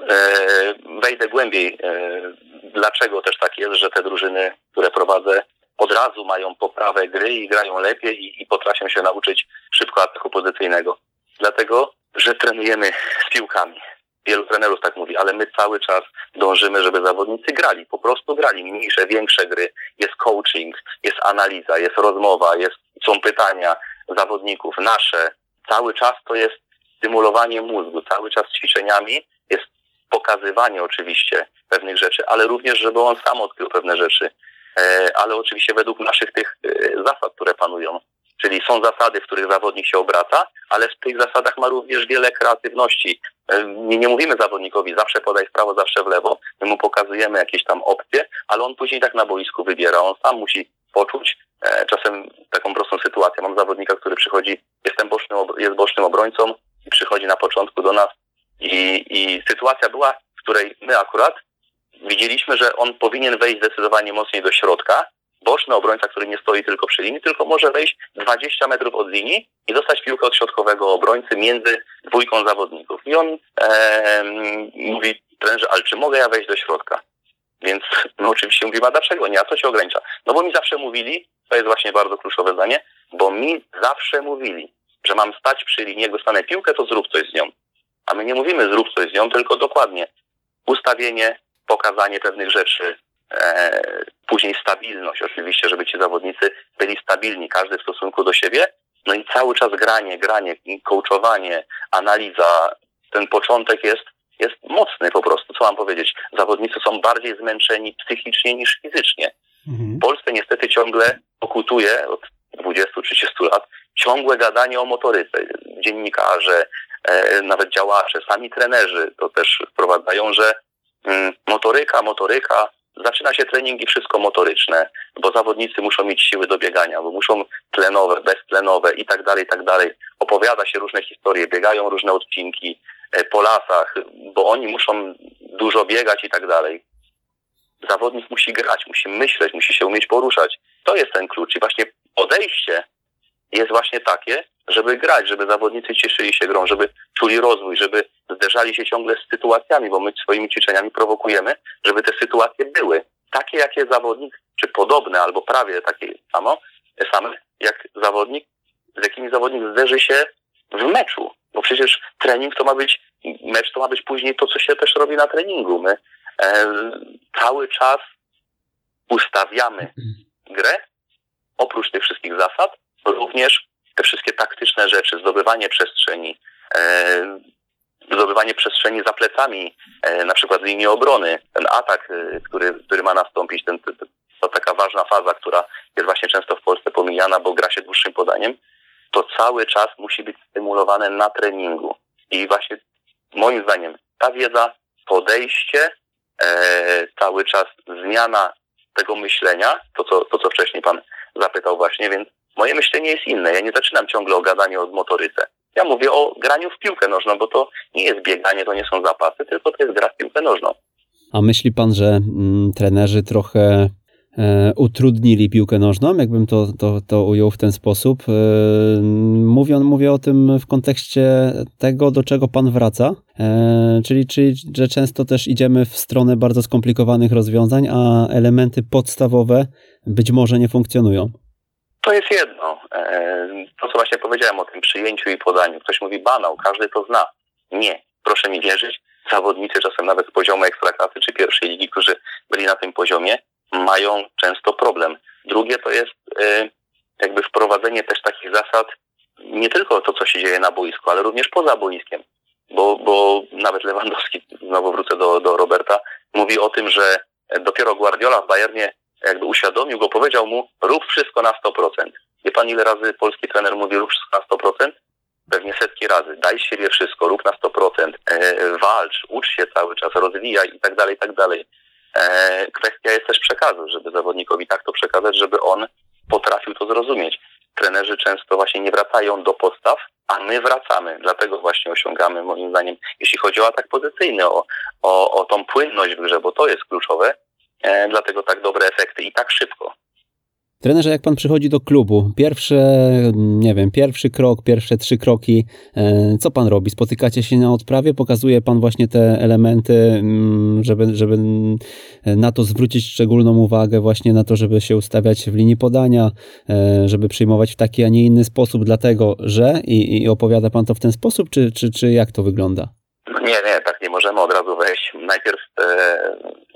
E, wejdę głębiej, e, dlaczego też tak jest, że te drużyny, które prowadzę, od razu mają poprawę gry i grają lepiej i, i potrafią się nauczyć szybko ataku pozycyjnego. Dlatego, że trenujemy z piłkami. wielu trenerów tak mówi, ale my cały czas dążymy, żeby zawodnicy grali, po prostu grali mniejsze, większe gry, jest coaching, jest analiza, jest rozmowa, jest, są pytania zawodników, nasze, cały czas to jest stymulowanie mózgu, cały czas ćwiczeniami jest pokazywanie oczywiście pewnych rzeczy, ale również, żeby on sam odkrył pewne rzeczy, e, ale oczywiście według naszych tych e, zasad, które panują. Czyli są zasady, w których zawodnik się obraca, ale w tych zasadach ma również wiele kreatywności. E, nie, nie mówimy zawodnikowi zawsze podaj w prawo, zawsze w lewo. My mu pokazujemy jakieś tam opcje, ale on później tak na boisku wybiera. On sam musi poczuć. Czasem taką prostą sytuację. Mam zawodnika, który przychodzi, jestem bocznym, jest bocznym obrońcą i przychodzi na początku do nas i, i sytuacja była, w której my akurat widzieliśmy, że on powinien wejść zdecydowanie mocniej do środka. Boczny obrońca, który nie stoi tylko przy linii, tylko może wejść 20 metrów od linii i dostać piłkę od środkowego obrońcy między dwójką zawodników. I on e, mówi trenerze, ale czy mogę ja wejść do środka? Więc no oczywiście mówimy, a dlaczego nie? A co się ogranicza? No bo mi zawsze mówili, to jest właśnie bardzo kluczowe zdanie, bo mi zawsze mówili, że mam stać przy linii, jak dostanę piłkę, to zrób coś z nią. A my nie mówimy zrób coś z nią, tylko dokładnie ustawienie, pokazanie pewnych rzeczy, e, później stabilność oczywiście, żeby ci zawodnicy byli stabilni, każdy w stosunku do siebie, no i cały czas granie, granie, coachowanie, analiza, ten początek jest, jest mocny po prostu, co mam powiedzieć. Zawodnicy są bardziej zmęczeni psychicznie niż fizycznie. Mhm. W Polsce niestety ciągle pokutuje od 20-30 lat ciągłe gadanie o motoryce. Dziennikarze, e, nawet działacze, sami trenerzy to też wprowadzają, że mm, motoryka, motoryka, zaczyna się trening i wszystko motoryczne, bo zawodnicy muszą mieć siły do biegania, bo muszą tlenowe, beztlenowe i tak dalej, i tak dalej. Opowiada się różne historie, biegają różne odcinki po lasach, bo oni muszą dużo biegać i tak dalej. Zawodnik musi grać, musi myśleć, musi się umieć poruszać. To jest ten klucz i właśnie podejście jest właśnie takie, żeby grać, żeby zawodnicy cieszyli się grą, żeby czuli rozwój, żeby zderzali się ciągle z sytuacjami, bo my swoimi ćwiczeniami prowokujemy, żeby te sytuacje były takie, jakie zawodnik, czy podobne, albo prawie takie samo, same, jak zawodnik, z jakimi zawodnik zderzy się w meczu. Bo przecież trening to ma być, mecz to ma być później to, co się też robi na treningu. My e, cały czas ustawiamy grę, oprócz tych wszystkich zasad, również te wszystkie taktyczne rzeczy, zdobywanie przestrzeni, e, zdobywanie przestrzeni za plecami, e, na przykład linii obrony, ten atak, e, który, który ma nastąpić, ten, to taka ważna faza, która jest właśnie często w Polsce pomijana, bo gra się dłuższym podaniem, to cały czas musi być stymulowane na treningu. I właśnie moim zdaniem ta wiedza, podejście, e, cały czas zmiana tego myślenia, to co, to co wcześniej pan zapytał właśnie, więc moje myślenie jest inne. Ja nie zaczynam ciągle o gadaniu o motoryce. Ja mówię o graniu w piłkę nożną, bo to nie jest bieganie, to nie są zapasy, tylko to jest gra w piłkę nożną. A myśli pan, że mm, trenerzy trochę utrudnili piłkę nożną, jakbym to, to, to ujął w ten sposób? E, mówię, mówię o tym w kontekście tego, do czego pan wraca, e, czyli, czyli że często też idziemy w stronę bardzo skomplikowanych rozwiązań, a elementy podstawowe być może nie funkcjonują. To jest jedno. E, to, co właśnie powiedziałem o tym przyjęciu i podaniu. Ktoś mówi banał, każdy to zna. Nie. Proszę mi wierzyć, zawodnicy czasem nawet z poziomu ekstraklasy czy pierwszej ligi, którzy byli na tym poziomie, mają często problem. Drugie to jest e, jakby wprowadzenie też takich zasad, nie tylko to, co się dzieje na boisku, ale również poza boiskiem. Bo, bo nawet Lewandowski, znowu wrócę do, do Roberta, mówi o tym, że dopiero Guardiola w Bayernie jakby uświadomił go, powiedział mu, rób wszystko na 100%. Wie pan, ile razy polski trener mówi, rób wszystko na 100%? Pewnie setki razy. Daj siebie wszystko, rób na 100%, e, walcz, ucz się cały czas, rozwijaj i tak dalej, i tak dalej. E, kwestia jest też przekazu, żeby zawodnikowi tak to przekazać, żeby on potrafił to zrozumieć. Trenerzy często właśnie nie wracają do podstaw, a my wracamy. Dlatego właśnie osiągamy, moim zdaniem, jeśli chodzi o atak pozycyjny, o, o, o tą płynność w grze, bo to jest kluczowe, E, dlatego tak dobre efekty i tak szybko. Trenerze, jak pan przychodzi do klubu, pierwsze, nie wiem, pierwszy krok, pierwsze trzy kroki, e, co pan robi? Spotykacie się na odprawie, pokazuje pan właśnie te elementy, mm, żeby, żeby na to zwrócić szczególną uwagę, właśnie na to, żeby się ustawiać w linii podania, e, żeby przyjmować w taki, a nie inny sposób, dlatego że i, i opowiada pan to w ten sposób, czy, czy, czy jak to wygląda? Nie, nie, tak nie możemy od razu wejść. Najpierw e,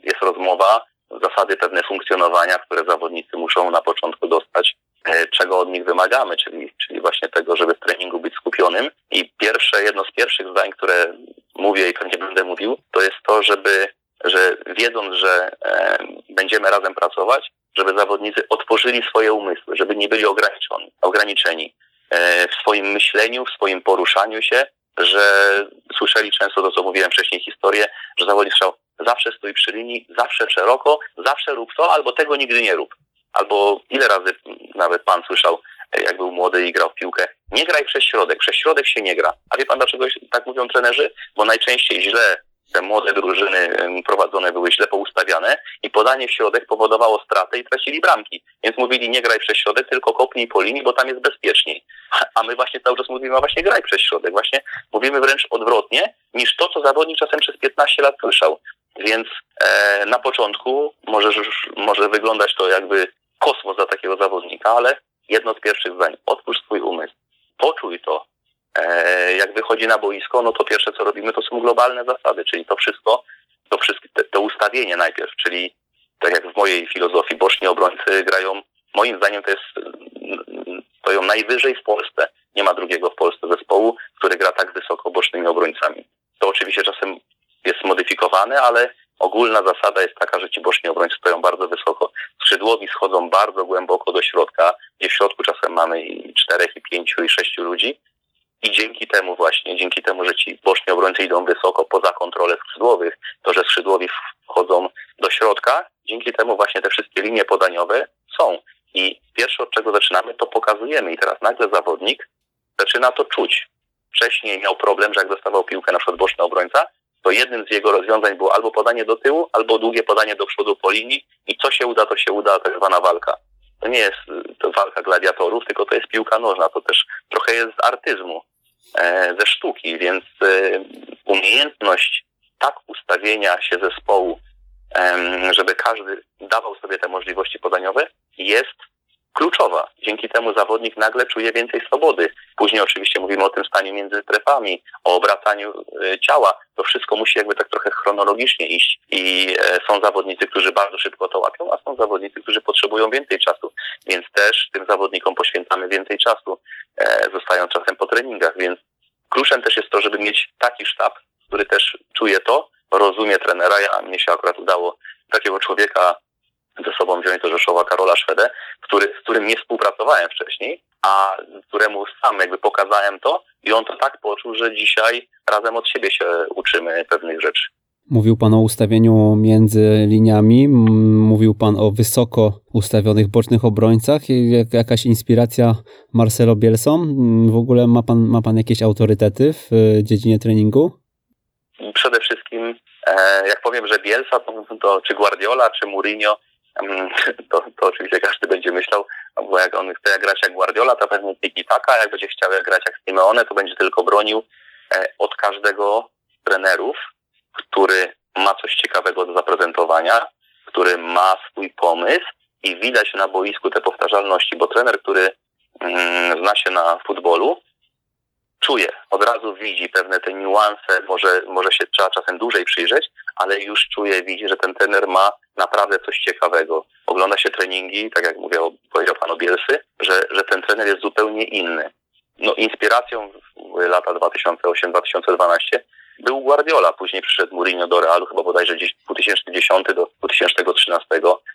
jest rozmowa, zasady pewne funkcjonowania, które zawodnicy muszą na początku dostać, e, czego od nich wymagamy, czyli, czyli właśnie tego, żeby w treningu być skupionym. I pierwsze, jedno z pierwszych zdań, które mówię i pewnie będę mówił, to jest to, żeby, że wiedząc, że e, będziemy razem pracować, żeby zawodnicy otworzyli swoje umysły, żeby nie byli ograniczeni, ograniczeni w swoim myśleniu, w swoim poruszaniu się, że słyszeli często to, co mówiłem wcześniej, historię, że zawodnik słyszał, zawsze stój przy linii, zawsze szeroko, zawsze rób to, albo tego nigdy nie rób. Albo ile razy nawet pan słyszał, jak był młody i grał w piłkę, nie graj przez środek, przez środek się nie gra. A wie pan dlaczego tak mówią trenerzy? Bo najczęściej źle te młode drużyny prowadzone były źle poustawiane i podanie w środek powodowało stratę i tracili bramki. Więc mówili nie graj przez środek, tylko kopnij po linii, bo tam jest bezpieczniej. [LAUGHS] A my właśnie cały czas mówimy, a właśnie graj przez środek. Właśnie mówimy wręcz odwrotnie niż to, co zawodnik czasem przez 15 lat słyszał. Więc e, na początku może, może wyglądać to jakby kosmos dla takiego zawodnika, ale jedno z pierwszych zdań, otwórz swój umysł, poczuj to, jak wychodzi na boisko, no to pierwsze co robimy to są globalne zasady, czyli to wszystko, to, wszystko, to ustawienie najpierw, czyli tak jak w mojej filozofii, boczni obrońcy grają, moim zdaniem to jest, stoją najwyżej w Polsce. Nie ma drugiego w Polsce zespołu, który gra tak wysoko bocznymi obrońcami. To oczywiście czasem jest modyfikowane, ale ogólna zasada jest taka, że ci boczni obrońcy stoją bardzo wysoko. Skrzydłowi schodzą bardzo głęboko do środka, gdzie w środku czasem mamy i czterech, i pięciu, i sześciu ludzi i dzięki temu właśnie, dzięki temu, że ci boczni obrońcy idą wysoko poza kontrolę skrzydłowych, to, że skrzydłowi wchodzą do środka, dzięki temu właśnie te wszystkie linie podaniowe są. I pierwsze od czego zaczynamy, to pokazujemy. I teraz nagle zawodnik zaczyna to czuć. Wcześniej miał problem, że jak dostawał piłkę na przykład boczny obrońca, to jednym z jego rozwiązań było albo podanie do tyłu, albo długie podanie do przodu po linii i co się uda, to się uda, tak zwana walka. To nie jest walka gladiatorów, tylko to jest piłka nożna, to też trochę jest z artyzmu. E, ze sztuki, więc e, umiejętność tak ustawienia się zespołu, żeby każdy dawał sobie te możliwości podaniowe, jest kluczowa. Dzięki temu zawodnik nagle czuje więcej swobody. Później oczywiście mówimy o tym stanie między strefami, o obracaniu e, ciała. To wszystko musi jakby tak trochę chronologicznie iść i są zawodnicy, którzy bardzo szybko to łapią, a są zawodnicy, którzy potrzebują więcej czasu. Więc też tym zawodnikom poświęcamy więcej czasu. E, zostają czasem po treningach, więc kluczem też jest to, żeby mieć taki sztab, który też czuje to, rozumie trenera. Ja, mnie się akurat udało takiego człowieka ze sobą wziąć do Rzeszowa, Karola Szwedę, który, z którym nie współpracowałem wcześniej, a któremu sam jakby pokazałem to i on to tak poczuł, że dzisiaj razem od siebie się uczymy pewnych rzeczy. Mówił Pan o ustawieniu między liniami, mówił Pan o wysoko ustawionych bocznych obrońcach. Jakaś inspiracja Marcelo Bielso? W ogóle ma Pan, ma pan jakieś autorytety w e, dziedzinie treningu? Przede wszystkim, e, jak powiem, że Bielsa, to, to czy Guardiola, czy Mourinho, to, to oczywiście każdy będzie myślał, bo jak on chce grać jak Guardiola, to pewnie tiki taka, jak będzie chciał grać jak Simeone, to będzie tylko bronił e, od każdego trenerów który ma coś ciekawego do zaprezentowania, który ma swój pomysł i widać na boisku te powtarzalności, bo trener, który mm, zna się na futbolu, czuje, od razu widzi pewne te niuanse, może, może się trzeba czasem dłużej przyjrzeć, ale już czuje, widzi, że ten trener ma naprawdę coś ciekawego. Ogląda się treningi, tak jak mówił, powiedział pan Bielsy, że, że ten trener jest zupełnie inny. No, inspiracją w lata 2008-2012 był Guardiola, później przyszedł Mourinho do Realu, chyba bodajże gdzieś 2010 do 2013.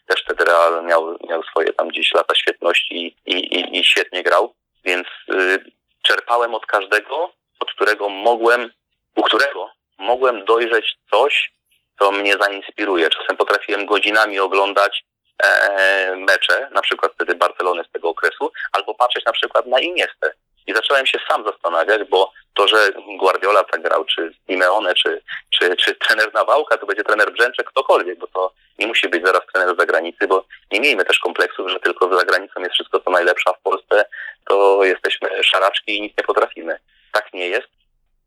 Też wtedy Real miał, miał swoje tam gdzieś lata świetności i, i, i świetnie grał, więc y, czerpałem od każdego, od którego mogłem, u którego mogłem dojrzeć coś, co mnie zainspiruje. Czasem potrafiłem godzinami oglądać e, mecze, na przykład wtedy Barcelony z tego okresu, albo patrzeć na przykład na Iniestę. I zacząłem się sam zastanawiać, bo to, że Guardiola tak grał, czy Simeone, czy, czy, czy trener Nawałka, to będzie trener Brzęczek, ktokolwiek, bo to nie musi być zaraz trener z zagranicy, bo nie miejmy też kompleksów, że tylko za granicą jest wszystko co najlepsze, a w Polsce to jesteśmy szaraczki i nic nie potrafimy. Tak nie jest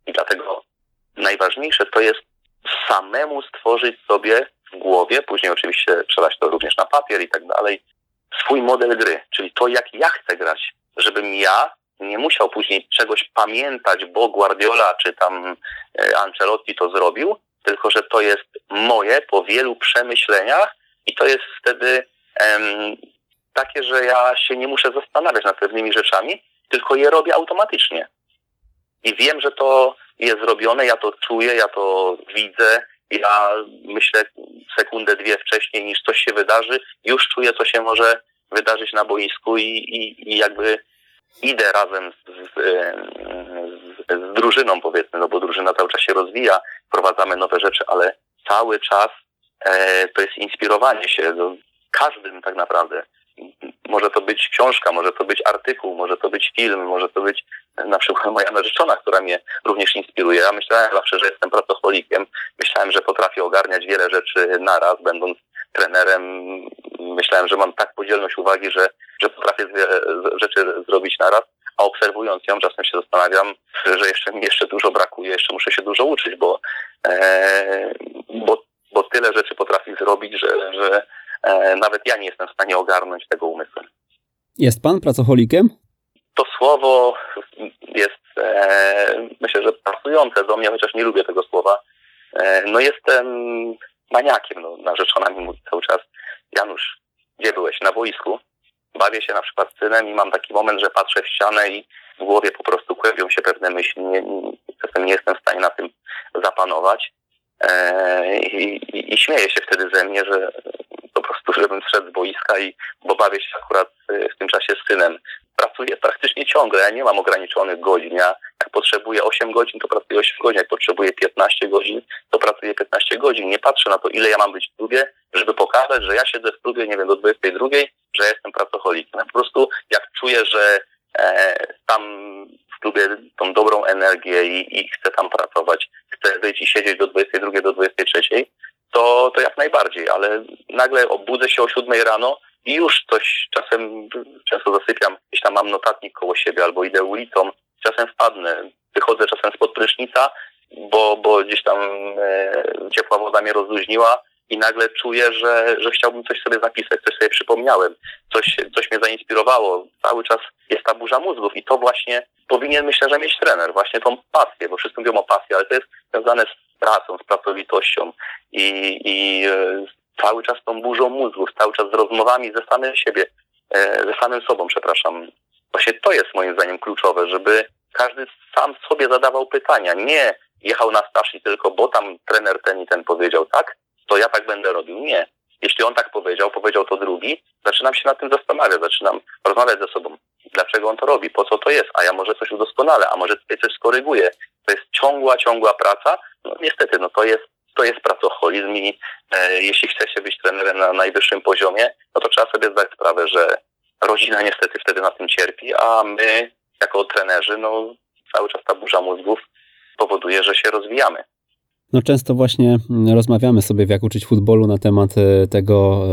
i dlatego najważniejsze to jest samemu stworzyć sobie w głowie, później oczywiście przelać to również na papier i tak dalej, swój model gry, czyli to, jak ja chcę grać, żebym ja nie musiał później czegoś pamiętać, bo Guardiola czy tam e, Ancelotti to zrobił, tylko że to jest moje po wielu przemyśleniach i to jest wtedy em, takie, że ja się nie muszę zastanawiać nad pewnymi rzeczami, tylko je robię automatycznie. I wiem, że to jest zrobione, ja to czuję, ja to widzę, ja myślę sekundę, dwie wcześniej niż coś się wydarzy, już czuję, co się może wydarzyć na boisku i, i, i jakby idę razem z, z, z, z, drużyną, powiedzmy, no bo drużyna cały czas się rozwija, wprowadzamy nowe rzeczy, ale cały czas e, to jest inspirowanie się no, każdym tak naprawdę. Może to być książka, może to być artykuł, może to być film, może to być na przykład moja narzeczona, która mnie również inspiruje. Ja myślałem zawsze, że jestem pracocholikiem. Myślałem, że potrafię ogarniać wiele rzeczy naraz, będąc trenerem. Myślałem, że mam tak podzielność uwagi, że, że potrafię rzeczy zrobić naraz, a obserwując ją czasem się zastanawiam, że jeszcze mi jeszcze dużo brakuje, jeszcze muszę się dużo uczyć, bo, e, bo, bo tyle rzeczy potrafi zrobić, że, że nawet ja nie jestem w stanie ogarnąć tego umysłem. Jest pan pracocholikiem? To słowo jest, e, myślę, że pasujące do mnie, chociaż nie lubię tego słowa. E, no jestem maniakiem, no, narzeczona mi mówi cały czas, Janusz, gdzie byłeś? Na boisku? Bawię się na przykład z synem i mam taki moment, że patrzę w ścianę i w głowie po prostu kłębią się pewne myśli. Nie, czasem nie jestem w stanie na tym zapanować. E, i, i, I śmieję się wtedy ze mnie, że po prostu, żebym zszedł z boiska i bo bawię się akurat e, w tym czasie z synem. Pracuję praktycznie ciągle, ja nie mam ograniczonych godzin. Ja jak potrzebuję 8 godzin, to pracuję 8 godzin. Jak potrzebuję 15 godzin, to pracuję 15 godzin. Nie patrzę na to, ile ja mam być w klubie, żeby pokazać, że ja siedzę w klubie, nie wiem, do 22, że jestem pracocholikiem. Po prostu jak czuję, że tam w klubie tą dobrą energię i, i chcę tam pracować, chcę być i siedzieć do 22, do 23, to, to jak najbardziej, ale nagle obudzę się o 7 rano i już coś czasem często zasypiam, gdzieś tam mam notatnik koło siebie albo idę ulicą, czasem wpadnę, wychodzę czasem spod prysznica, bo, bo gdzieś tam e, ciepła woda mnie rozluźniła i nagle czuję, że, że chciałbym coś sobie zapisać, coś sobie przypomniałem, coś, coś mnie zainspirowało. Cały czas jest ta burza mózgów i to właśnie powinien, myślę, że mieć trener, właśnie tą pasję, bo wszyscy mówią o pasji, ale to jest związane z pracą, z pracowitością i, i e, cały czas tą burzą mózgów, cały czas z rozmowami ze samym siebie, e, ze samym sobą, przepraszam. Właśnie to jest moim zdaniem kluczowe, żeby każdy sam sobie zadawał pytania, nie jechał na i tylko, bo tam trener ten i ten powiedział tak, to ja tak będę robił. Nie. Jeśli on tak powiedział, powiedział to drugi, zaczynam się nad tym zastanawiać, zaczynam rozmawiać ze sobą. Dlaczego on to robi? Po co to jest? A ja może coś udoskonalę, a może tutaj coś skoryguję. To jest ciągła, ciągła praca. No niestety, no to jest, to jest pracoholizm i e, jeśli chce się być trenerem na najwyższym poziomie, no to trzeba sobie zdać sprawę, że rodzina niestety wtedy na tym cierpi, a my jako trenerzy, no cały czas ta burza mózgów powoduje, że się rozwijamy. No często właśnie mm, rozmawiamy sobie w Jak uczyć futbolu na temat e, tego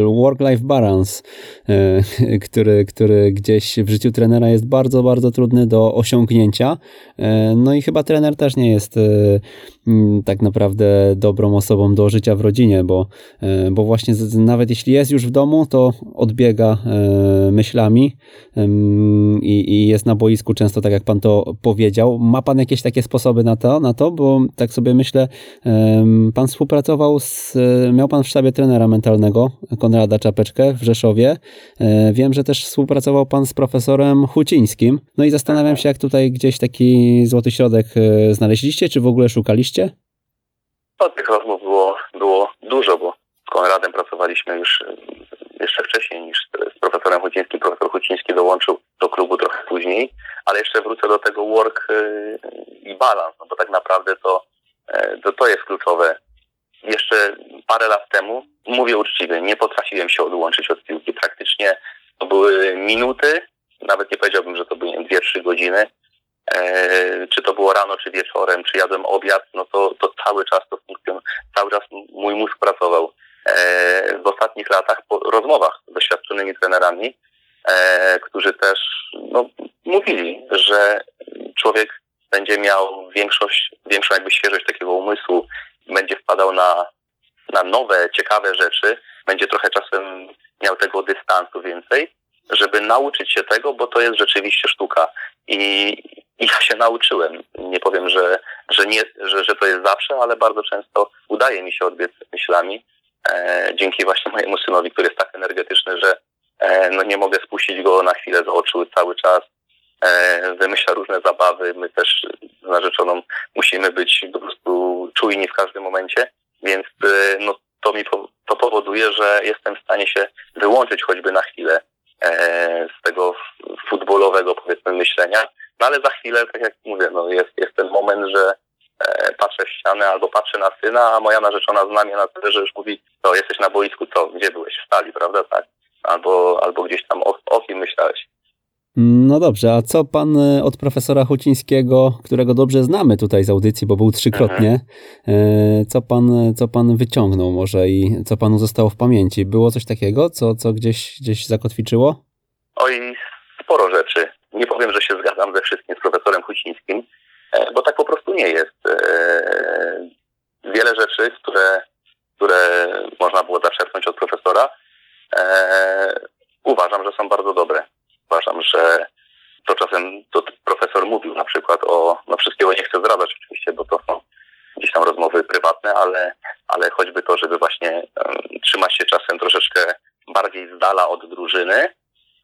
e, work-life balance, e, [LAUGHS] który, który gdzieś w życiu trenera jest bardzo, bardzo trudny do osiągnięcia. No i chyba trener też nie jest mm, tak naprawdę dobrą osobą do życia w rodzinie, bo, bo właśnie nawet jeśli jest już w domu, to odbiega myślami i, i jest na boisku często, tak jak pan to powiedział. Ma pan jakieś takie sposoby na to, na to? Bo tak sobie myślę, Pan współpracował z, miał pan w sztabie trenera mentalnego Konrada Czapeczkę w Rzeszowie. E, wiem, że też współpracował pan z profesorem Hucińskim. No i zastanawiam się, jak tutaj gdzieś taki złoty środek e, znaleźliście, czy w ogóle szukaliście? No, tych rozmów było, było dużo, bo z Konradem pracowaliśmy już jeszcze wcześniej niż z profesorem Hucińskim. Profesor Huciński dołączył do klubu trochę później, ale jeszcze wrócę do tego work e, i balans, no bo tak naprawdę to E, to, to jest kluczowe. Jeszcze parę lat temu, mówię uczciwie, nie potrafiłem się odłączyć od piłki. Praktycznie to były minuty, nawet nie powiedziałbym, że to były dwie, trzy godziny. E, czy to było rano, czy wieczorem, czy jadłem obiad, no to, to cały czas to funkcjonowało, cały czas mój mózg pracował. E, w ostatnich latach po rozmowach z doświadczonymi trenerami, e, którzy też no, mówili, że człowiek będzie miał większość, większą jakby świeżość takiego umysłu, będzie wpadał na, na nowe, ciekawe rzeczy, będzie trochę czasem miał tego dystansu więcej żeby nauczyć się tego, bo to jest rzeczywiście sztuka. I, i ja się nauczyłem. Nie powiem, że, że, nie, że, że to jest zawsze, ale bardzo często udaje mi się odbiec myślami. E, dzięki właśnie mojemu synowi, który jest tak energetyczny, że e, no nie mogę spuścić go na chwilę z oczu cały czas. E, wymyśla różne zabawy. My też z narzeczoną musimy być po prostu czujni w każdym momencie, więc e, no, to mi to powoduje, że jestem w stanie się wyłączyć choćby na chwilę e, z tego futbolowego powiedzmy myślenia. No ale za chwilę, tak jak mówię, no jest, jest ten moment, że patrzę w ścianę albo patrzę na syna, a moja narzeczona zna mnie na tyle, że już mówi, to jesteś na boisku, co, gdzie byłeś? W stali, prawda? Tak. Albo, albo gdzieś tam o, o kim myślałeś. No dobrze, a co pan e, od profesora Hucińskiego, którego dobrze znamy tutaj z audycji, bo był trzykrotnie, mhm. co pan, co pan wyciągnął może i co panu zostało w pamięci? Było coś takiego, co, co gdzieś, gdzieś zakotwiczyło? Oj, sporo rzeczy. Nie powiem, że się zgadzam ze wszystkim z profesorem Hucińskim, e, bo tak po prostu nie jest. Wiele rzeczy, które, które można było zaczerpnąć od profesora, uważam, że są bardzo dobre uważam, że to czasem to profesor mówił na przykład o, no wszystkiego nie chcę zdradzać oczywiście, bo to są gdzieś tam rozmowy prywatne, ale, ale choćby to, żeby właśnie um, trzymać się czasem troszeczkę bardziej z dala od drużyny,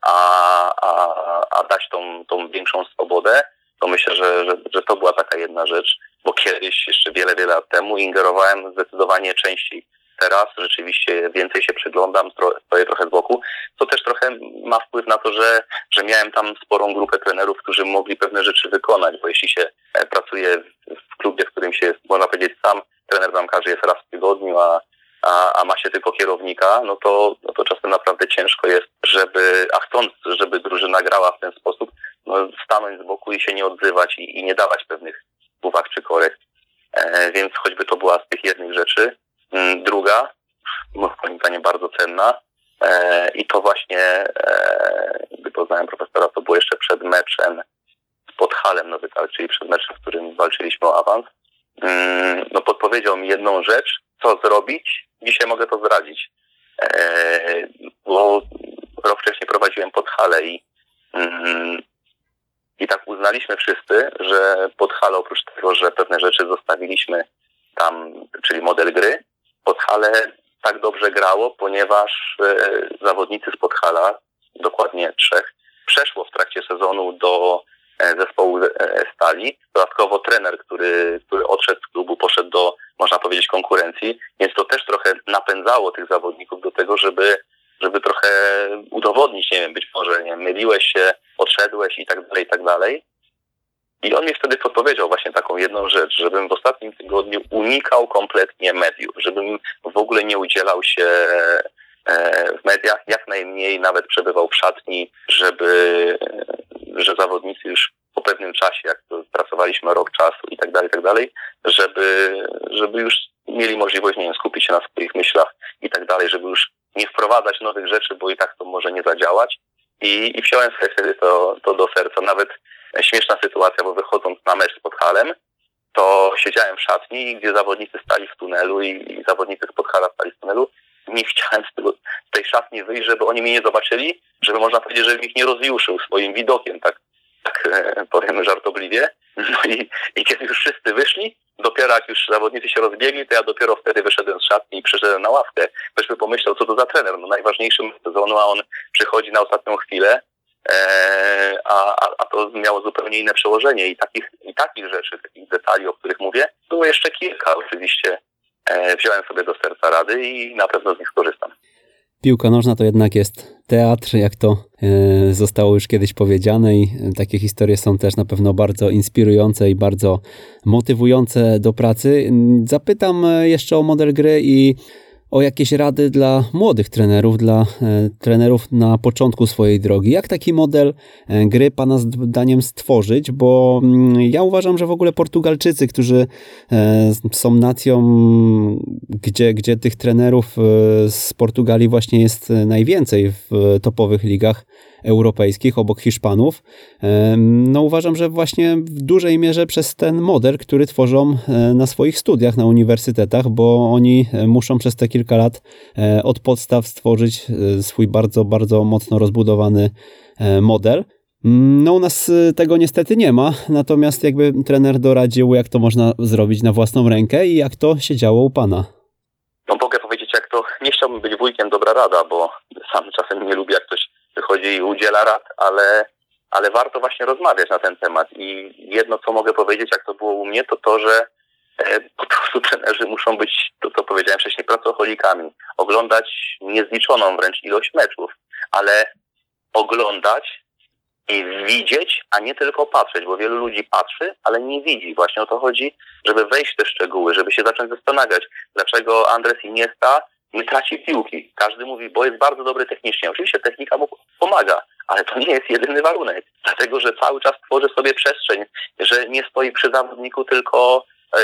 a, a, a dać tą, tą większą swobodę, to myślę, że, że, że to była taka jedna rzecz, bo kiedyś, jeszcze wiele, wiele lat temu ingerowałem zdecydowanie częściej teraz rzeczywiście więcej się przyglądam, stoję trochę z boku, co też trochę ma wpływ na to, że, że miałem tam sporą grupę trenerów, którzy mogli pewne rzeczy wykonać, bo jeśli się e, pracuje w klubie, w którym się, można powiedzieć, sam trener bramkarzy jest raz w tygodniu, a, a, a ma się tylko kierownika, no to, no to czasem naprawdę ciężko jest, żeby, a chcąc, żeby drużyna grała w ten sposób, no, stanąć z boku i się nie odzywać i, i nie dawać pewnych uwag czy korekt. E, więc choćby to była z tych jednych rzeczy. Mm, druga, moim zdaniem bardzo cenna, e, i to właśnie, e, gdy poznałem profesora, to było jeszcze przed meczem z Podhalem Nowy Targ, czyli przed meczem, w którym walczyliśmy o awans. Mm, no podpowiedział mi jedną rzecz, co zrobić. Dzisiaj mogę to zdradzić. E, bo rok wcześniej prowadziłem Podhale i mm, i tak uznaliśmy wszyscy, że Podhale oprócz tego, że pewne rzeczy zostawiliśmy tam, czyli model gry, Podhale tak dobrze grało, ponieważ e, zawodnicy z Podhala, dokładnie trzech, przeszło w trakcie sezonu do e, zespołu e, Stali. Dodatkowo trener, który, który odszedł z klubu, poszedł do, można powiedzieć, konkurencji, więc to też trochę napędzało tych zawodników do tego, żeby, żeby trochę udowodnić, nie wiem, być może nie myliłeś się, odszedłeś i tak dalej, i tak dalej. I on mi wtedy podpowiedział właśnie taką jedną rzecz, żebym w ostatnim tygodniu unikał kompletnie mediów, żebym w ogóle nie udzielał się e, w mediach, jak najmniej nawet przebywał w szatni, żeby, że zawodnicy już po pewnym czasie, jak pracowaliśmy rok czasu i tak dalej, i tak dalej, żeby, żeby już mieli możliwość, nie wiem, skupić się na swoich myślach i tak dalej, żeby już nie wprowadzać nowych rzeczy, bo i tak to może nie zadziałać. I, i wziąłem sobie wtedy to, to do serca. Nawet śmieszna sytuacja, bo wychodząc na mecz z Podhalem, to siedziałem w szatni, gdzie zawodnicy stali w tunelu i, zawodnicy z Podhala stali w tunelu. Nie chciałem z, tego, z tej szatni wyjść, żeby oni mnie nie zobaczyli, żeby można powiedzieć, żebym ich nie rozjuszył swoim widokiem, tak, tak e, powiem żartobliwie. No i, i kiedy już wszyscy wyszli, dopiero jak już zawodnicy się rozbiegli, to ja dopiero wtedy wyszedłem z szatni i przyszedłem na ławkę. Ktoś by pomyślał, co to za trener, no najważniejszy sezonu, a on przychodzi na ostatnią chwilę, a, a, a to miało zupełnie inne przełożenie i takich, i takich rzeczy, takich detali, o których mówię, było jeszcze kilka oczywiście. E, wziąłem sobie do serca rady i na pewno z nich skorzystam. Piłka nożna to jednak jest teatr, jak to e, zostało już kiedyś powiedziane, i takie historie są też na pewno bardzo inspirujące i bardzo motywujące do pracy. Zapytam jeszcze o model gry i o jakieś rady dla młodych trenerów, dla e, trenerów na początku swojej drogi. Jak taki model e, gry Pana zdaniem stworzyć? Bo mm, ja uważam, że w ogóle Portugalczycy, którzy e, są nacją, gdzie, gdzie tych trenerów z Portugalii właśnie jest najwięcej w topowych ligach, europejskich obok Hiszpanów. No uważam, że właśnie w dużej mierze przez ten model, który tworzą na swoich studiach na uniwersytetach, bo oni muszą przez te kilka lat od podstaw stworzyć swój bardzo, bardzo mocno rozbudowany model. No u nas tego niestety nie ma, natomiast jakby trener doradził, jak to można zrobić na własną rękę i jak to się działo u Pana. No mogę powiedzieć, jak to, nie chciałbym być wujkiem dobra rada, bo sam czasem nie lubię, jak ktoś wychodzi i udziela rad, ale, ale warto właśnie rozmawiać na ten temat i jedno, co mogę powiedzieć, jak to było u mnie, to to, że e, po prostu trenerzy muszą być, to co powiedziałem wcześniej, pracocholikami, oglądać niezliczoną wręcz ilość meczów, ale oglądać i widzieć, a nie tylko patrzeć, bo wielu ludzi patrzy, ale nie widzi. Właśnie o to chodzi, żeby wejść w te szczegóły, żeby się zacząć zastanawiać, dlaczego Andres Iniesta nie traci piłki. Każdy mówi, bo jest bardzo dobry technicznie. Oczywiście technika mu pomaga, ale to nie jest jedyny warunek. Dlatego, że cały czas tworzy sobie przestrzeń, że nie stoi przy zawodniku tylko e,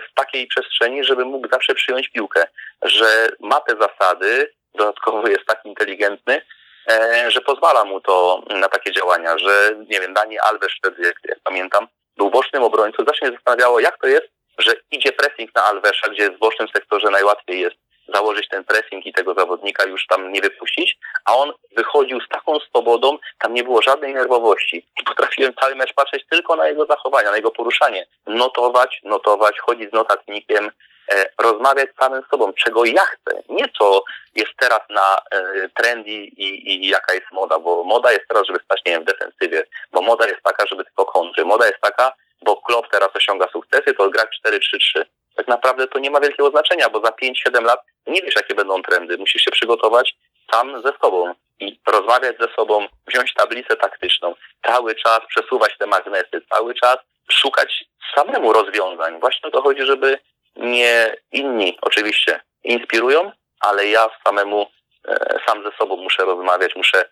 w takiej przestrzeni, żeby mógł zawsze przyjąć piłkę, że ma te zasady, dodatkowo jest tak inteligentny, E, że pozwala mu to na takie działania, że nie wiem, Dani Alves wtedy, jak, jak pamiętam, był bocznym obrońcą, zawsze zastanawiało, jak to jest, że idzie pressing na Alvesa, gdzie w bocznym sektorze najłatwiej jest założyć ten pressing i tego zawodnika już tam nie wypuścić, a on wychodził z taką swobodą, tam nie było żadnej nerwowości. I potrafiłem cały mecz patrzeć tylko na jego zachowania, na jego poruszanie. Notować, notować, chodzić z notatnikiem, e, rozmawiać z samym sobą, czego ja chcę. Nie co jest teraz na e, trendy i, i jaka jest moda, bo moda jest teraz, żeby stać, nie wiem, w defensywie, bo moda jest taka, żeby tylko kontry. Moda jest taka, bo Klopp teraz osiąga sukcesy, to grać 4-3-3 tak naprawdę to nie ma wielkiego znaczenia, bo za 5-7 lat nie wiesz, jakie będą trendy. Musisz się przygotować sam ze sobą i rozmawiać ze sobą, wziąć tablicę taktyczną, cały czas przesuwać te magnesy, cały czas szukać samemu rozwiązań. Właśnie o to chodzi, żeby nie inni oczywiście inspirują, ale ja samemu, e, sam ze sobą muszę rozmawiać, muszę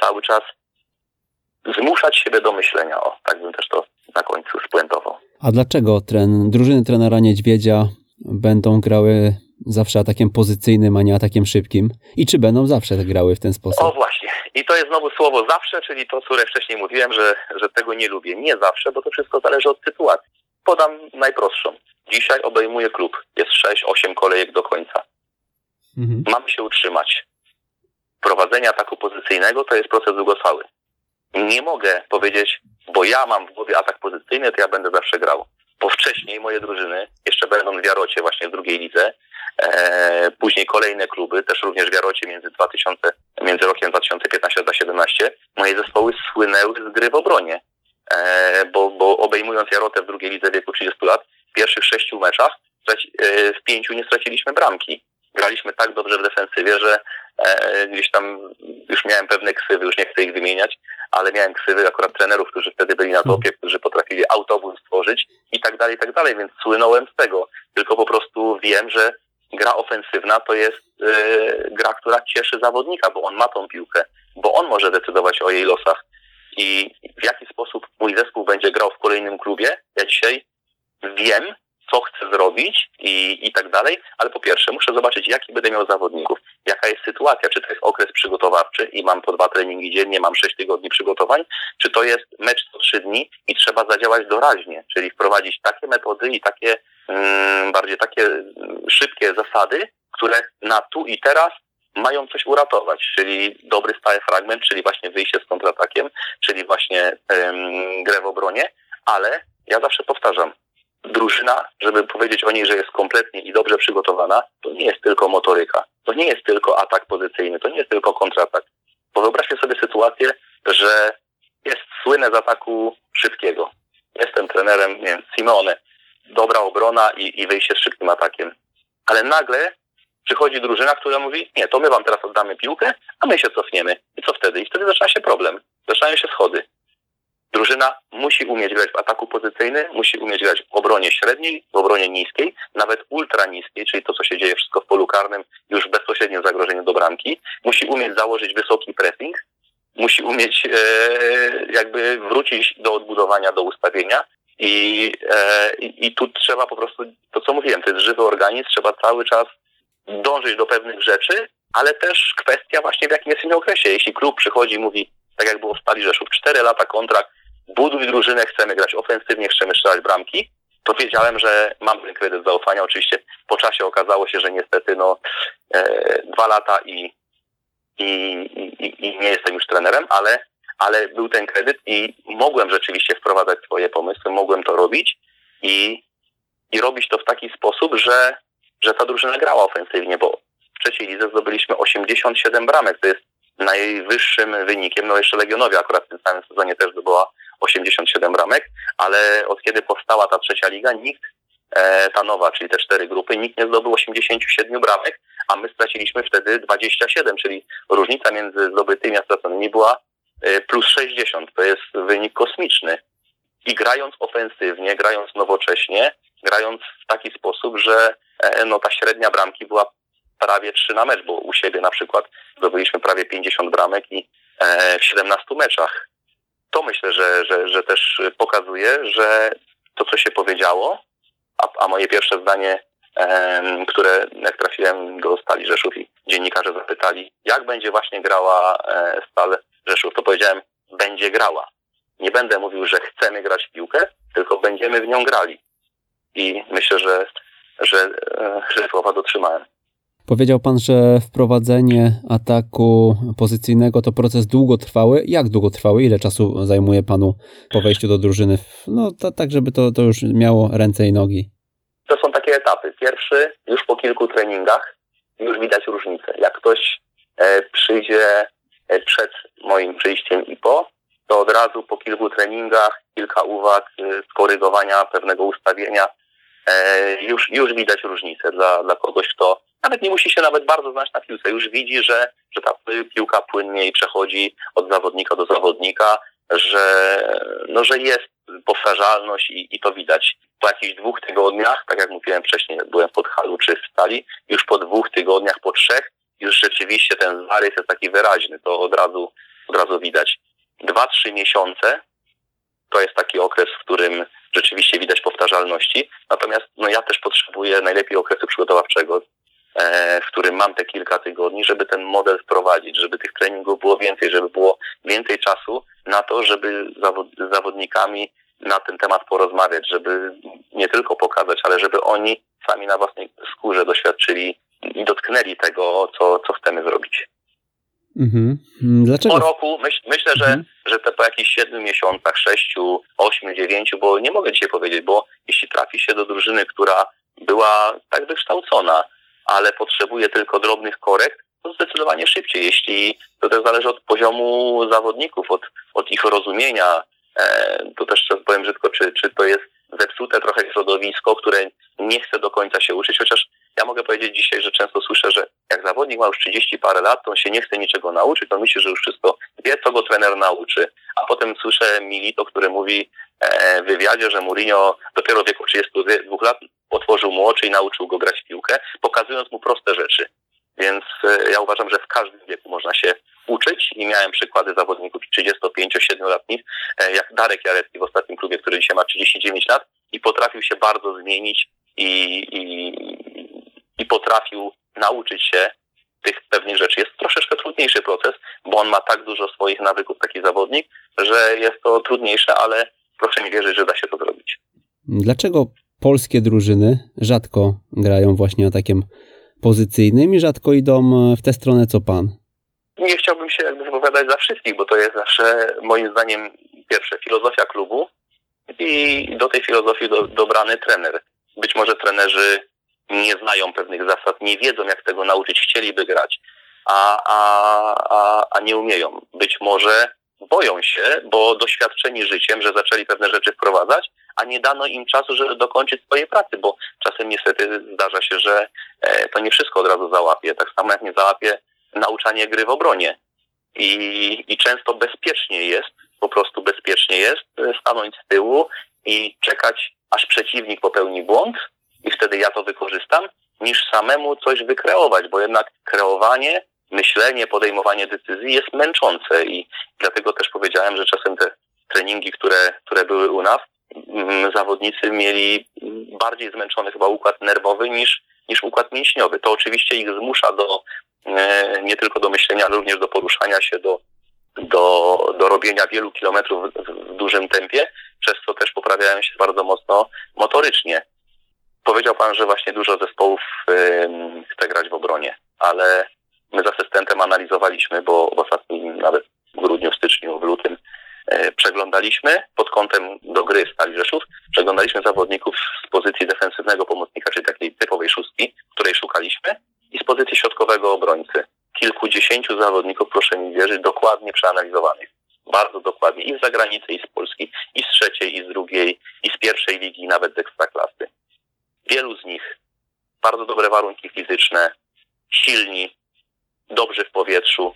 cały czas zmuszać siebie do myślenia. O, tak bym też to na końcu spuentował. A dlaczego tren, drużyny trenera Niedźwiedzia będą grały zawsze atakiem pozycyjnym, a nie atakiem szybkim? I czy będą zawsze grały w ten sposób? O właśnie. I to jest znowu słowo zawsze, czyli to, które wcześniej mówiłem, że, że tego nie lubię. Nie zawsze, bo to wszystko zależy od sytuacji. Podam najprostszą. Dzisiaj obejmuje klub. Jest 6-8 kolejek do końca. Mhm. Mamy się utrzymać. Prowadzenie ataku pozycyjnego to jest proces długotrwały. Nie mogę powiedzieć, bo ja mam w głowie atak pozycyjny, to ja będę zawsze grał. Bo wcześniej moje drużyny, jeszcze będą w Wiarocie właśnie w drugiej lidze, e, później kolejne kluby, też również w Wiarocie między 2000, między rokiem 2015 a 2017, moje zespoły słynęły z gry w obronie. E, bo, bo obejmując Jarotę w drugiej lidze wieku 30 lat, w pierwszych sześciu meczach e, w pięciu nie straciliśmy bramki. Graliśmy tak dobrze w defensywie, że e, gdzieś tam już miałem pewne ksywy, już nie chcę ich wymieniać, ale miałem ksywy akurat trenerów, którzy wtedy byli na topie, którzy potrafili autobus stworzyć i tak dalej, i tak dalej, więc słynąłem z tego. Tylko po prostu wiem, że gra ofensywna to jest yy, gra, która cieszy zawodnika, bo on ma tą piłkę, bo on może decydować o jej losach. I w jaki sposób mój zespół będzie grał w kolejnym klubie, ja dzisiaj wiem, co chcę zrobić i, i tak dalej, ale po pierwsze muszę zobaczyć, jaki będę miał zawodników, jaka jest sytuacja, czy to jest okres przygotowawczy i mam po dwa treningi dziennie, mam sześć tygodni przygotowań, czy to jest mecz co trzy dni i trzeba zadziałać doraźnie, czyli wprowadzić takie metody i takie mm, bardziej takie mm, szybkie zasady, które na tu i teraz mają coś uratować, czyli dobry stały fragment, czyli właśnie wyjście z kontratakiem, czyli właśnie ym, grę w obronie, ale ja zawsze powtarzam, drużyna, żeby powiedzieć o niej, że jest kompletnie i dobrze przygotowana, to nie jest tylko motoryka. To nie jest tylko atak pozycyjny, to nie jest tylko kontratak. Bo wyobraźcie sobie sytuację, że jest słynne z ataku szybkiego. Jestem trenerem, nie wiem, Simone. Dobra obrona i, i wyjście z szybkim atakiem. Ale nagle przychodzi drużyna, która mówi, nie, to my wam teraz oddamy piłkę, a my się cofniemy. I co wtedy? I wtedy zaczyna się problem. Zaczynają się schody. Drużyna musi umieć grać w ataku pozycyjnym, musi umieć grać w obronie średniej, w obronie niskiej, nawet ultra niskiej, czyli to, co się dzieje wszystko w polu karnym, już w bezpośrednim zagrożeniu do bramki. Musi umieć założyć wysoki pressing, musi umieć e, jakby wrócić do odbudowania, do ustawienia. I, e, I tu trzeba po prostu, to co mówiłem, to jest żywy organizm, trzeba cały czas dążyć do pewnych rzeczy, ale też kwestia właśnie w jakim jest okresie. Jeśli klub przychodzi i mówi, tak jak było w Stali Rzeszów, 4 lata kontrakt, buduj drużynę, chcemy grać ofensywnie, chcemy strzelać bramki, to wiedziałem, że mam ten kredyt zaufania. Oczywiście po czasie okazało się, że niestety no, e, dwa lata i, i, i, i nie jestem już trenerem, ale, ale był ten kredyt i mogłem rzeczywiście wprowadzać swoje pomysły, mogłem to robić i, i robić to w taki sposób, że, że ta drużyna grała ofensywnie, bo w trzeciej lidze zdobyliśmy 87 bramek, to jest najwyższym wynikiem, no jeszcze Legionowie akurat w tym samym sezonie też zdobyła 87 bramek, ale od kiedy powstała ta trzecia liga, nikt, e, ta nowa, czyli te cztery grupy, nikt nie zdobył 87 bramek, a my straciliśmy wtedy 27, czyli różnica między zdobytymi a straconymi była e, plus 60. To jest wynik kosmiczny. I grając ofensywnie, grając nowocześnie, grając w taki sposób, że e, no, ta średnia bramki była prawie 3 na mecz, bo u siebie na przykład zdobyliśmy prawie 50 bramek i w 17 meczach to myślę, że, że, że też pokazuje, że to, co się powiedziało, a, a moje pierwsze zdanie, em, które jak trafiłem do Stali Rzeszów i dziennikarze zapytali, jak będzie właśnie grała e, Stal Rzeszów, to powiedziałem, będzie grała. Nie będę mówił, że chcemy grać w piłkę, tylko będziemy w nią grali. I myślę, że, że, e, że słowa dotrzymałem. Powiedział pan, że wprowadzenie ataku pozycyjnego to proces długotrwały. Jak długotrwały? Ile czasu zajmuje panu po wejściu do drużyny? No tak, żeby to, to już miało ręce i nogi. To są takie etapy. Pierwszy, już po kilku treningach, już widać różnicę. Jak ktoś e, przyjdzie e, przed moim przyjściem i po, to od razu po kilku treningach, kilka uwag, e, skorygowania pewnego ustawienia, e, już, już widać różnicę dla, dla kogoś, kto nawet nie musi się nawet bardzo znać na piłce. Już widzi, że, że ta piłka płynniej przechodzi od zawodnika do zawodnika, że, no, że jest powtarzalność i, i to widać. Po jakichś dwóch tygodniach, tak jak mówiłem wcześniej, byłem pod Halu czy w Stali, już po dwóch tygodniach, po trzech, już rzeczywiście ten zarys jest taki wyraźny, to od razu, od razu widać. Dwa, trzy miesiące to jest taki okres, w którym rzeczywiście widać powtarzalności. Natomiast no, ja też potrzebuję najlepiej okresu przygotowawczego, w którym mam te kilka tygodni, żeby ten model wprowadzić, żeby tych treningów było więcej, żeby było więcej czasu na to, żeby z zawodnikami na ten temat porozmawiać, żeby nie tylko pokazać, ale żeby oni sami na własnej skórze doświadczyli i dotknęli tego, co, co chcemy zrobić. Mhm. Dlaczego? Po roku myśl, myślę, że, mhm. że te po jakichś siedmiu miesiącach, sześciu, ośmiu, dziewięciu, bo nie mogę dzisiaj powiedzieć, bo jeśli trafi się do drużyny, która była tak wykształcona, ale potrzebuje tylko drobnych korekt, to zdecydowanie szybciej. Jeśli to też zależy od poziomu zawodników, od, od ich rozumienia, e, to też powiem brzydko, czy, czy to jest zepsute trochę środowisko, które nie chce do końca się uczyć, chociaż ja mogę powiedzieć dzisiaj, że często słyszę, że jak zawodnik ma już 30 parę lat, to on się nie chce niczego nauczyć, to myśli, że już wszystko wie, co go trener nauczy. A potem słyszę Milito, który mówi e, w wywiadzie, że Mourinho dopiero w wieku 32 lat otworzył mu oczy i nauczył go grać w piłkę, pokazując mu proste rzeczy. Więc e, ja uważam, że w każdym wieku można się uczyć i miałem przykłady zawodników 35-7-letnich, e, jak Darek Jarecki w ostatnim klubie, który dzisiaj ma 39 lat i potrafił się bardzo zmienić i, i, i potrafił nauczyć się tych pewnych rzeczy. Jest troszeczkę trudniejszy proces, bo on ma tak dużo swoich nawyków, taki zawodnik, że jest to trudniejsze, ale proszę mi wierzyć, że da się to zrobić. Dlaczego polskie drużyny rzadko grają właśnie atakiem pozycyjnym i rzadko idą w tę stronę co pan? Nie chciałbym się wypowiadać za wszystkich, bo to jest zawsze moim zdaniem pierwsze filozofia klubu i do tej filozofii do, dobrany trener. Być może trenerzy nie znają pewnych zasad, nie wiedzą jak tego nauczyć, chcieliby grać, a, a, a, a nie umieją. Być może boją się, bo doświadczeni życiem, że zaczęli pewne rzeczy wprowadzać, a nie dano im czasu, żeby dokończyć swojej pracy, bo czasem niestety zdarza się, że e, to nie wszystko od razu załapie. Tak samo jak nie załapie nauczanie gry w obronie. I, I często bezpiecznie jest, po prostu bezpiecznie jest e, stanąć z tyłu i czekać, aż przeciwnik popełni błąd i wtedy ja to wykorzystam, niż samemu coś wykreować, bo jednak kreowanie, myślenie, podejmowanie decyzji jest męczące i dlatego też powiedziałem, że czasem te treningi, które, które były u nas, zawodnicy mieli bardziej zmęczony chyba układ nerwowy niż, niż układ mięśniowy. To oczywiście ich zmusza do e, nie tylko do myślenia, ale również do poruszania się, do, do, do robienia wielu kilometrów w, w dużym tempie, przez co też poprawiają się bardzo mocno motorycznie. Powiedział Pan, że właśnie dużo zespołów chce grać w obronie, ale my z asystentem analizowaliśmy, bo w ostatnim, nawet w grudniu, w styczniu, w lutym przeglądaliśmy pod kątem do gry Stali Rzeszów, przeglądaliśmy zawodników z pozycji defensywnego pomocnika, czyli takiej typowej szóstki, której szukaliśmy, i z pozycji środkowego obrońcy. Kilkudziesięciu zawodników, proszę mi wierzyć, dokładnie przeanalizowanych. Bardzo dokładnie i z zagranicy, i z Polski, i z trzeciej, i z drugiej, i z pierwszej ligi, i nawet z ekstraklasy. Wielu z nich bardzo dobre warunki fizyczne, silni, dobrzy w powietrzu,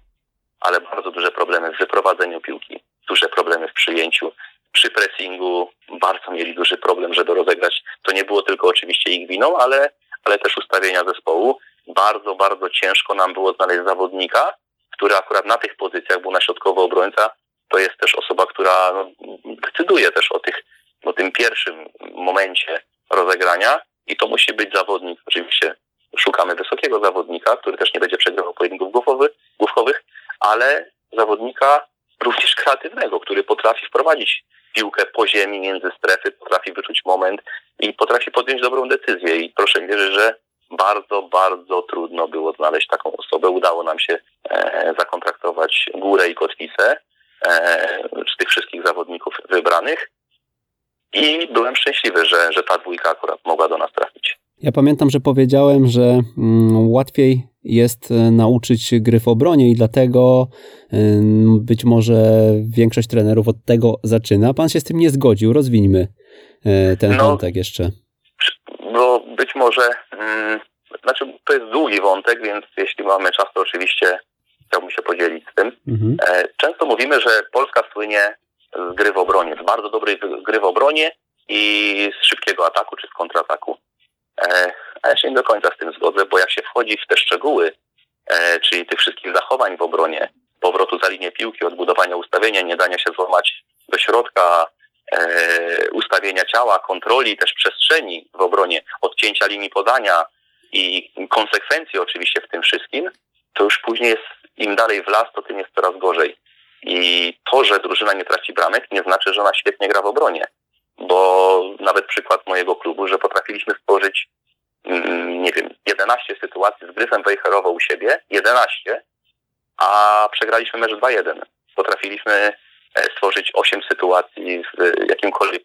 ale bardzo duże problemy w wyprowadzeniu piłki, duże problemy w przyjęciu. Przy pressingu bardzo mieli duży problem, żeby rozegrać. To nie było tylko oczywiście ich winą, ale, ale też ustawienia zespołu. Bardzo, bardzo ciężko nam było znaleźć zawodnika, który akurat na tych pozycjach był na środkowy obrońca. To jest też osoba, która no, decyduje też o, tych, o tym pierwszym momencie rozegrania i to musi być zawodnik. Oczywiście szukamy wysokiego zawodnika, który też nie będzie przegrywał pojedynków główkowych, główkowych, ale zawodnika również kreatywnego, który potrafi wprowadzić piłkę po ziemi między strefy, potrafi wyczuć moment i potrafi podjąć dobrą decyzję. I proszę mi wierzyć, że bardzo, bardzo trudno było znaleźć taką osobę. Udało nam się e, zakontraktować górę i kotwicę e, z tych wszystkich zawodników wybranych. I byłem szczęśliwy, że, że ta dwójka akurat mogła do nas trafić. Ja pamiętam, że powiedziałem, że mm, łatwiej jest e, nauczyć gry w obronie i dlatego być może większość trenerów od tego zaczyna. Pan się z tym nie zgodził. Rozwińmy e, ten no, wątek jeszcze. No być może, mm, znaczy to jest długi wątek, więc jeśli mamy czas, to oczywiście chciałbym się podzielić z tym. Mhm. E, często mówimy, że Polska słynie z gry w obronie, z bardzo dobrej gry w obronie i z szybkiego ataku czy z kontrataku. E, a ja się nie do końca z tym zgodzę, bo jak się wchodzi w te szczegóły, e, czyli tych wszystkich zachowań w obronie, powrotu za linię piłki, odbudowania ustawienia, nie dania się złamać do środka, e, ustawienia ciała, kontroli też przestrzeni w obronie, odcięcia linii podania i konsekwencji oczywiście w tym wszystkim, to już później jest, im dalej w las, to tym jest coraz gorzej. I to, że drużyna nie traci bramek, nie znaczy, że ona świetnie gra w obronie bo nawet przykład mojego klubu, że potrafiliśmy stworzyć, nie wiem, 11 sytuacji z Gryfem Wejherowo u siebie, 11, a przegraliśmy mecz 2-1. Potrafiliśmy e, stworzyć 8 sytuacji w jakimkolwiek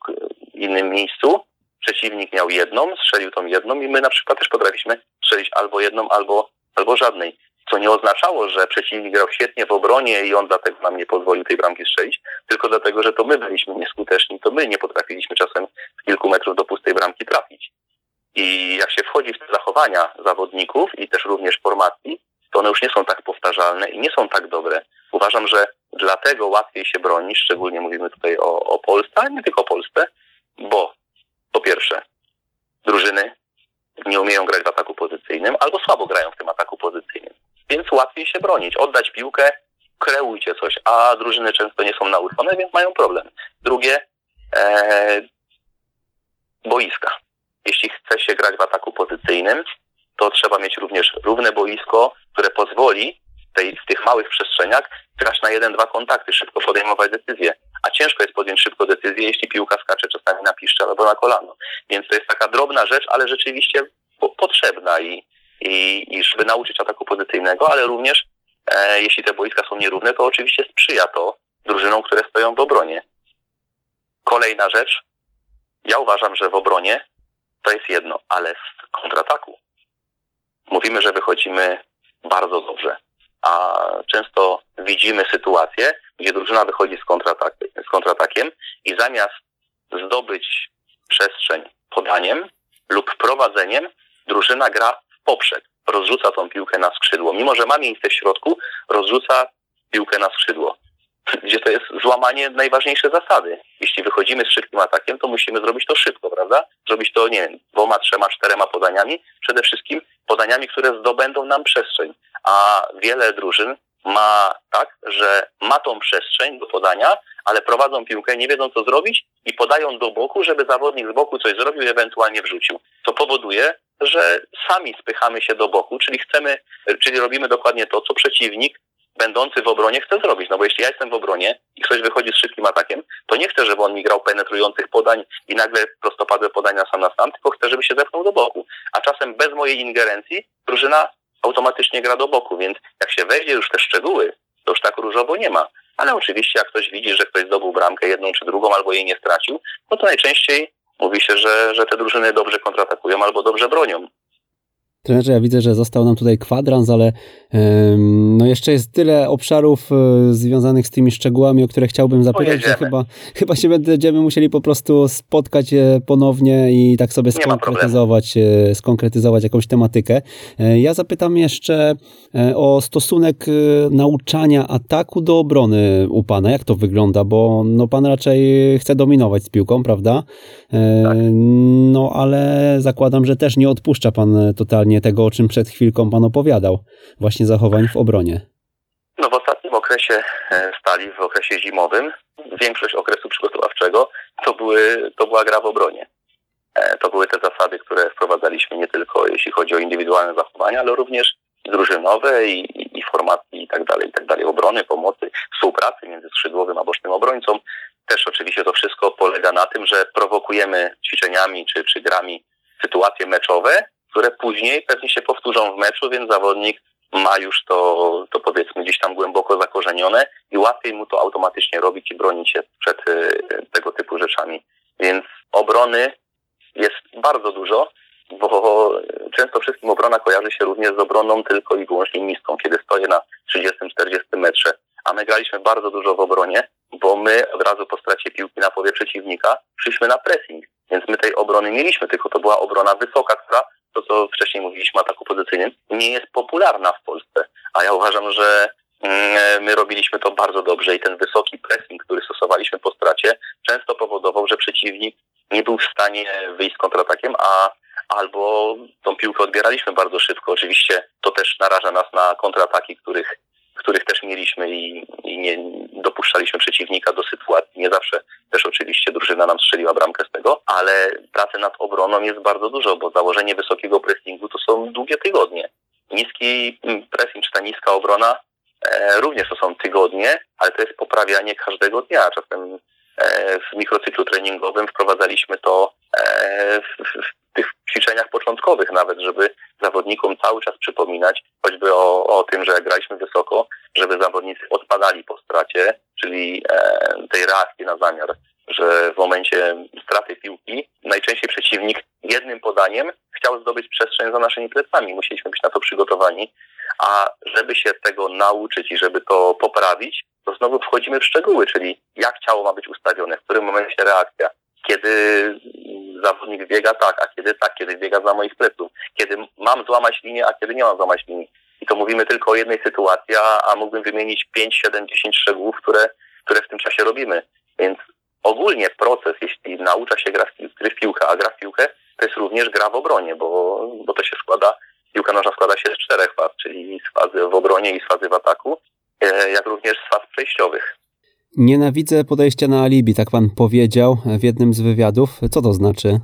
innym miejscu. Przeciwnik miał jedną, strzelił tą jedną i my na przykład też potrafiliśmy strzelić albo jedną, albo, albo żadnej co nie oznaczało, że przeciwnik grał świetnie w obronie i on dlatego nam nie pozwolił tej bramki strzelić, tylko dlatego, że to my byliśmy nieskuteczni, to my nie potrafiliśmy czasem w kilku metrów do pustej bramki trafić. I jak się wchodzi w te zachowania zawodników i też również formacji, to one już nie są tak powtarzalne i nie są tak dobre. Uważam, że dlatego łatwiej się broni, szczególnie mówimy tutaj o, o Polsce, ale nie tylko o Polsce, bo po pierwsze, drużyny nie umieją grać w ataku pozycyjnym albo słabo grają w tym ataku pozycyjnym więc łatwiej się bronić. Oddać piłkę, kreujcie coś, a drużyny często nie są nauczone, więc mają problem. Drugie, e, boiska. Jeśli chce się grać w ataku pozycyjnym, to trzeba mieć również równe boisko, które pozwoli tej, w tych małych przestrzeniach grać na jeden, dwa kontakty, szybko podejmować decyzje. A ciężko jest podjąć szybko decyzję, jeśli piłka skacze czasami na piszcze albo na kolano. Więc to jest taka drobna rzecz, ale rzeczywiście potrzebna i, i, i żeby nauczyć ataku pozycyjnego, ale również e, jeśli te boiska są nierówne, to oczywiście sprzyja to drużynom, które stoją w obronie. Kolejna rzecz, ja uważam, że w obronie to jest jedno, ale w kontrataku mówimy, że wychodzimy bardzo dobrze, a często widzimy sytuację, gdzie drużyna wychodzi z, kontratak z kontratakiem i zamiast zdobyć przestrzeń podaniem lub prowadzeniem, drużyna gra poprzek, rozrzuca tą piłkę na skrzydło. Mimo, że ma miejsce w środku, rozrzuca piłkę na skrzydło. Gdzie to jest złamanie najważniejszej zasady. Jeśli wychodzimy z szybkim atakiem, to musimy zrobić to szybko, prawda? Zrobić to, nie wiem, dwoma, trzema, czterema podaniami. Przede wszystkim podaniami, które zdobędą nam przestrzeń. A wiele drużyn ma tak, że ma tą przestrzeń do podania, ale prowadzą piłkę, nie wiedzą co zrobić i podają do boku, żeby zawodnik z boku coś zrobił i ewentualnie wrzucił. To powoduje, że sami spychamy się do boku, czyli chcemy, czyli robimy dokładnie to, co przeciwnik będący w obronie chce zrobić. No bo jeśli ja jestem w obronie i ktoś wychodzi z szybkim atakiem, to nie chcę, żeby on mi grał penetrujących podań i nagle prostopadłe podania sam na sam, tylko chcę, żeby się zepchnął do boku. A czasem bez mojej ingerencji drużyna automatycznie gra do boku, więc jak się wejdzie już te szczegóły, to już tak różowo nie ma. Ale oczywiście jak ktoś widzi, że ktoś zdobył bramkę jedną czy drugą, albo jej nie stracił, no to najczęściej mówi się, że, że te drużyny dobrze kontratakują albo dobrze bronią. Trenerze, ja widzę, że został nam tutaj kwadrans, ale no jeszcze jest tyle obszarów e, związanych z tymi szczegółami, o które chciałbym zapytać, że chyba, chyba się będziemy musieli po prostu spotkać e, ponownie i tak sobie skonkretyzować, e, skonkretyzować jakąś tematykę. Ja zapytam jeszcze o stosunek nauczania ataku do obrony u Pana. Jak to wygląda? Bo no, Pan raczej chce dominować z piłką, prawda? Tak. No ale zakładam, że też nie odpuszcza Pan totalnie tego, o czym przed chwilką Pan opowiadał. Właśnie właśnie zachowań w obronie? No w ostatnim okresie e, stali, w okresie zimowym, większość okresu przygotowawczego to, były, to była gra w obronie. E, to były te zasady, które wprowadzaliśmy nie tylko jeśli chodzi o indywidualne zachowania, ale również drużynowe i, i, i formacji i tak dalej, i tak dalej, obrony, pomocy, współpracy między skrzydłowym a bocznym obrońcą. Też oczywiście to wszystko polega na tym, że prowokujemy ćwiczeniami czy, czy grami sytuacje meczowe, które później pewnie się powtórzą w meczu, więc zawodnik ma już to, to powiedzmy gdzieś tam głęboko zakorzenione i łatwiej mu to automatycznie robić i bronić się przed y, tego typu rzeczami. Więc obrony jest bardzo dużo, bo często wszystkim obrona kojarzy się również z obroną tylko i wyłącznie niską, kiedy stoję na 30-40 metrze. A my graliśmy bardzo dużo w obronie, bo my od razu po stracie piłki na połowie przeciwnika szliśmy na pressing. Więc my tej obrony mieliśmy, tylko to była obrona wysoka, która co wcześniej mówiliśmy ataku pozycyjnym, nie jest popularna w Polsce. A ja uważam, że mm, my robiliśmy to bardzo dobrze i ten wysoki pressing, który stosowaliśmy po stracie, często powodował, że przeciwnik nie był w stanie wyjść z kontratakiem, a albo tą piłkę odbieraliśmy bardzo szybko. Oczywiście to też naraża nas na kontrataki, których których też mieliśmy i, i, nie dopuszczaliśmy przeciwnika do sytuacji. Nie zawsze też oczywiście drużyna nam strzeliła bramkę z tego, ale pracy nad obroną jest bardzo dużo, bo założenie wysokiego pressingu to są długie tygodnie. Niski mm, pressing czy ta niska obrona e, również to są tygodnie, ale to jest poprawianie każdego dnia. Czasem e, w mikrocyklu treningowym wprowadzaliśmy to e, w, w tych ćwiczeniach początkowych nawet, żeby zawodnikom cały czas przypominać, choćby o, o tym, że graliśmy wysoko, żeby zawodnicy odpadali po stracie, czyli e, tej reakcji na zamiar, że w momencie straty piłki najczęściej przeciwnik jednym podaniem chciał zdobyć przestrzeń za naszymi plecami. Musieliśmy być na to przygotowani, a żeby się tego nauczyć i żeby to poprawić, to znowu wchodzimy w szczegóły, czyli jak ciało ma być ustawione, w którym momencie reakcja, kiedy zawodnik biega tak, a kiedy tak, kiedy biega za moich pleców, kiedy mam złamać linię, a kiedy nie mam złamać linii. I to mówimy tylko o jednej sytuacji, a, mógłbym wymienić 5, 7, 10 szczegółów, które, które w tym czasie robimy. Więc ogólnie proces, jeśli naucza się gra w, w piłkę, a gra w piłkę, to jest również gra w obronie, bo, bo to się składa, piłka nożna składa się z czterech faz, czyli z fazy w obronie i z fazy w ataku, e, jak również z faz przejściowych. Nienawidzę podejścia na alibi, tak pan powiedział w jednym z wywiadów. Co to znaczy?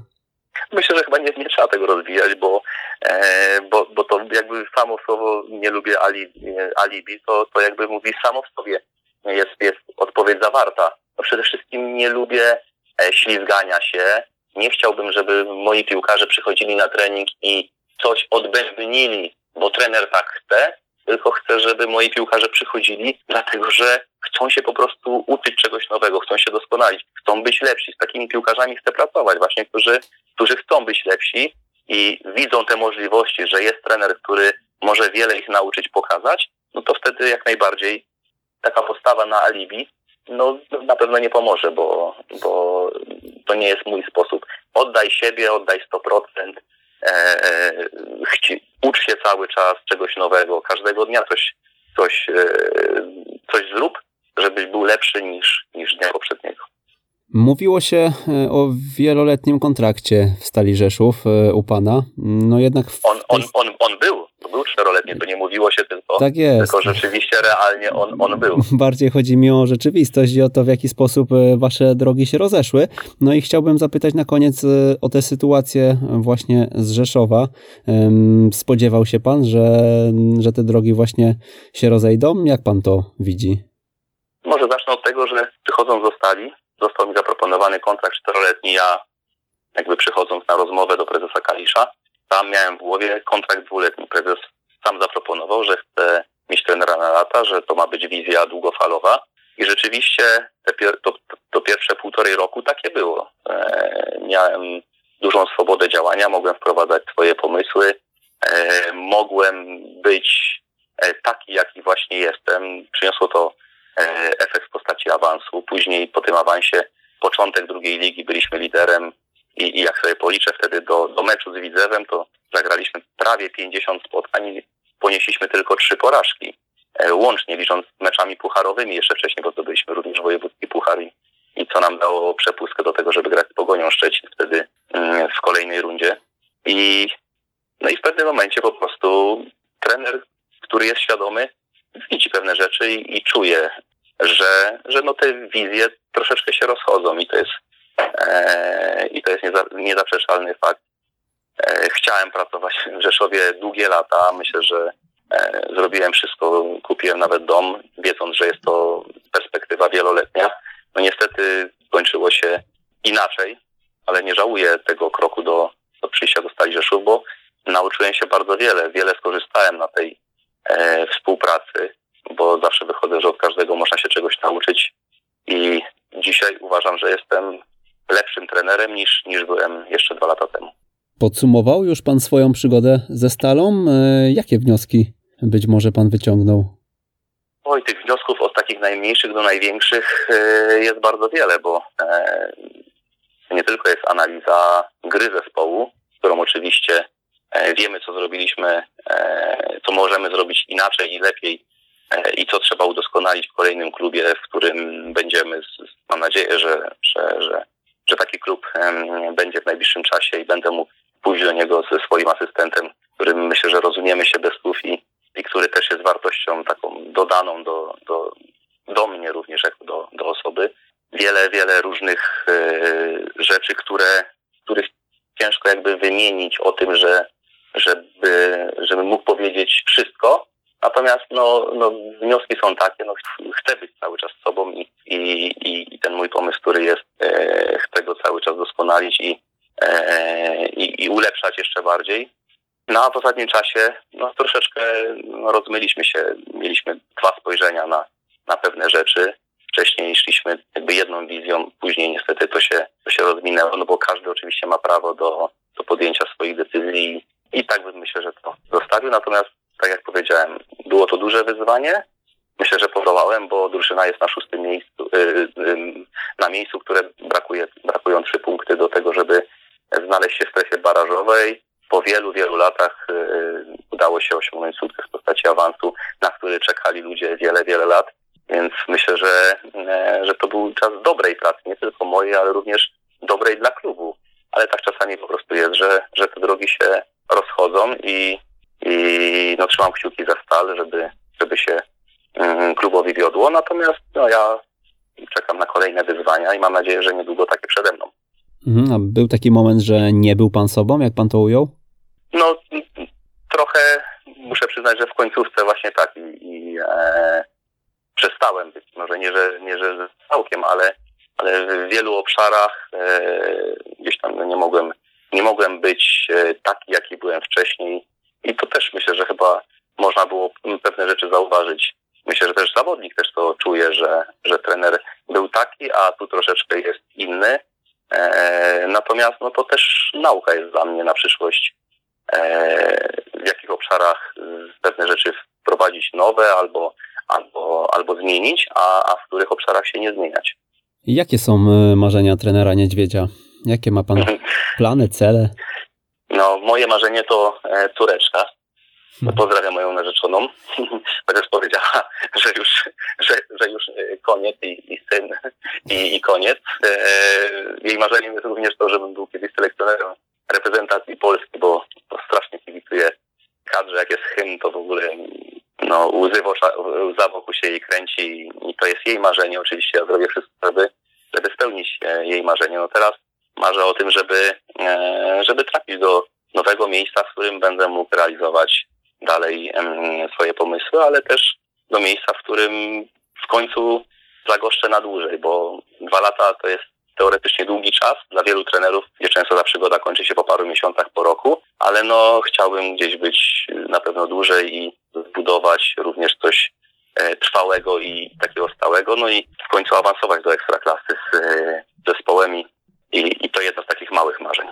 Myślę, że chyba nie, nie trzeba tego rozwijać, bo, e, bo, bo to jakby samo słowo nie lubię alibi, alibi to, to jakby mówi samo w sobie. Jest, jest odpowiedź zawarta. No przede wszystkim nie lubię e, ślizgania się. Nie chciałbym, żeby moi piłkarze przychodzili na trening i coś odbębnili, bo trener tak chce, tylko chcę, żeby moi piłkarze przychodzili, dlatego że chcą się po prostu uczyć czegoś nowego, chcą się doskonalić, chcą być lepsi. Z takimi piłkarzami chcę pracować, właśnie, którzy, którzy chcą być lepsi i widzą te możliwości, że jest trener, który może wiele ich nauczyć, pokazać, no to wtedy jak najbardziej taka postawa na alibi no na pewno nie pomoże, bo, bo to nie jest mój sposób. Oddaj siebie, oddaj 100%, e, e, chci, ucz się cały czas czegoś nowego, każdego dnia coś, coś, e, coś zrób, żebyś był lepszy niż, niż dnia poprzedniego. Mówiło się e, o wieloletnim kontrakcie w Stali Rzeszów e, u pana. No jednak. On, on, on, on był. Był czteroletni, to nie mówiło się tylko, tak jest. tylko rzeczywiście realnie on, on był. [LAUGHS] Bardziej chodzi mi o rzeczywistość i o to, w jaki sposób e, wasze drogi się rozeszły. No i chciałbym zapytać na koniec e, o tę sytuację właśnie z Rzeszowa. Spodziewał się pan, że, że te drogi właśnie się rozejdą? Jak pan to widzi? Może zacznę od tego, że przychodząc zostali, został mi zaproponowany kontrakt czteroletni. Ja jakby przychodząc na rozmowę do prezesa Kalisza, tam miałem w głowie kontrakt dwuletni. Prezes sam zaproponował, że chce mieć trenera na lata, że to ma być wizja długofalowa. I rzeczywiście te, to, to pierwsze półtorej roku takie było. E, miałem dużą swobodę działania, mogłem wprowadzać swoje pomysły, e, mogłem być e, taki, jaki właśnie jestem. Przyniosło to e, efekt w postaci awansu. Później po tym awansie, początek drugiej ligi, byliśmy liderem i, i jak sobie policzę wtedy do, do meczu z Widzewem, to zagraliśmy prawie 50 spotkań ponieśliśmy tylko trzy porażki. E, łącznie licząc meczami pucharowymi, jeszcze wcześniej, bo zdobyliśmy również wojewódzki puchar i, i co nam dało przepustkę do tego, żeby grać z Pogonią Szczecin wtedy mm, w kolejnej rundzie. I, no i w pewnym momencie po prostu trener, który jest świadomy, widzi pewne rzeczy i, i czuje, że, że no te wizje troszeczkę się rozchodzą i to jest i to jest nieza, niezaprzeczalny fakt. E, chciałem pracować w Rzeszowie długie lata. Myślę, że e, zrobiłem wszystko, kupiłem nawet dom, wiedząc, że jest to perspektywa wieloletnia. No niestety skończyło się inaczej, ale nie żałuję tego kroku do, do przyjścia do Stali Rzeszów, bo nauczyłem się bardzo wiele. Wiele skorzystałem na tej e, współpracy, bo zawsze wychodzę, że od każdego można się czegoś nauczyć i dzisiaj uważam, że jestem lepszym trenerem niż, niż byłem jeszcze dwa lata temu. Podsumował już Pan swoją przygodę ze Stalą? E, jakie wnioski być może Pan wyciągnął? Oj, tych wniosków od takich najmniejszych do największych e, jest bardzo wiele, bo e, nie tylko jest analiza gry zespołu, którą oczywiście wiemy, co zrobiliśmy, co możemy zrobić inaczej i lepiej i co trzeba udoskonalić w kolejnym klubie, w którym będziemy. Mam nadzieję, że, że, że, że taki klub będzie w najbliższym czasie i będę mógł pójść do niego ze swoim asystentem, którym myślę, że rozumiemy się bez słów i, i który też jest wartością taką dodaną do, do, do mnie również jako do, do osoby. Wiele, wiele różnych y, rzeczy, które, których ciężko jakby wymienić o tym, że żeby, żeby mógł powiedzieć wszystko. Natomiast no, no, wnioski są takie, no, chcę być cały czas sobą i, i, i ten mój pomysł, który jest, e, chcę go cały czas doskonalić i, E, i, i ulepszać jeszcze bardziej. No a w ostatnim czasie no, troszeczkę no, rozmyliśmy się, mieliśmy dwa spojrzenia na, na pewne rzeczy. Wcześniej szliśmy jakby jedną wizją, później niestety to się, to się rozminęło, no bo każdy oczywiście ma prawo do, do podjęcia swoich decyzji i tak bym myślę, że to zostawił. Natomiast, tak jak powiedziałem, było to duże wyzwanie. Myślę, że podołałem, bo drużyna jest na szóstym miejscu, yy, yy, na miejscu, które brakuje, brakują trzy punkty do tego, żeby znaleźć się w strefie barażowej. Po wielu, wielu latach y, udało się osiągnąć sukces w postaci awansu, na który czekali ludzie wiele, wiele lat. Więc myślę, że, y, że to był czas dobrej pracy, nie tylko mojej, ale również dobrej dla klubu. Ale tak czasami po prostu jest, że, że te drogi się rozchodzą i, i no, trzymam kciuki za stal, żeby, żeby się klubowi wiodło. Natomiast no, ja czekam na kolejne wyzwania i mam nadzieję, że niedługo takie przede mną. Mhm, a był taki moment, że nie był pan sobą, jak pan to ujął? No, trochę muszę przyznać, że w końcówce właśnie tak i, i e, przestałem być. Może nie, że, nie, że całkiem, ale, ale w wielu obszarach e, gdzieś tam nie mogłem, nie mogłem być e, taki, jaki byłem wcześniej. I to też myślę, że chyba można było pewne rzeczy zauważyć. Myślę, że też zawodnik też to czuje, że, że trener był taki, a tu troszeczkę jest inny. E, natomiast no to też nauka jest dla mnie na przyszłość, e, w jakich obszarach pewne rzeczy wprowadzić nowe albo, albo, albo zmienić, a, a w których obszarach się nie zmieniać. Jakie są e, marzenia trenera Niedźwiedzia? Jakie ma pan [LAUGHS] plany, cele? No, moje marzenie to córeczka. Hmm. Pozdrawiam moją narzeczoną. [LAUGHS] Chociaż powiedziała, że już, że, że już koniec i, i syn i, i koniec. E, jej marzeniem jest również to, żebym był kiedyś selekcjonerem reprezentacji Polski, bo to strasznie kibicuję kadrze, jak jest hymn no, łzy w oczach, łza wokół się jej kręci i to jest jej marzenie. Oczywiście ja zrobię wszystko, żeby, żeby spełnić jej marzenie. No teraz marzę o tym, żeby, żeby trafić do nowego miejsca, w którym będę mógł realizować dalej swoje pomysły, ale też do miejsca, w którym w końcu zagoszczę na dłużej, bo dwa lata to jest teoretycznie długi czas dla wielu trenerów, gdzie często ta przygoda kończy się po paru miesiącach, po roku, ale no chciałbym gdzieś być na pewno dłużej i zbudować również coś e, trwałego i takiego stałego, no i w końcu awansować do ekstraklasy z e, zespołem i, i, i to jedno z takich małych marzeń.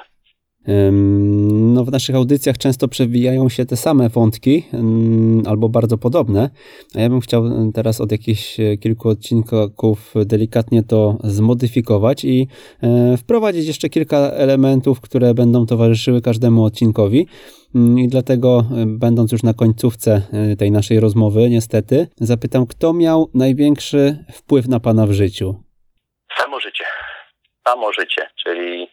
No, w naszych audycjach często przewijają się te same wątki, albo bardzo podobne, a ja bym chciał teraz od jakichś e, kilku odcinków delikatnie to zmodyfikować i e, wprowadzić jeszcze kilka elementów, które będą towarzyszyły każdemu odcinkowi. Mm, I dlatego, e, będąc już na końcówce tej naszej rozmowy, niestety, zapytam, kto miał największy wpływ na Pana w życiu? Samo życie. Samo życie, czyli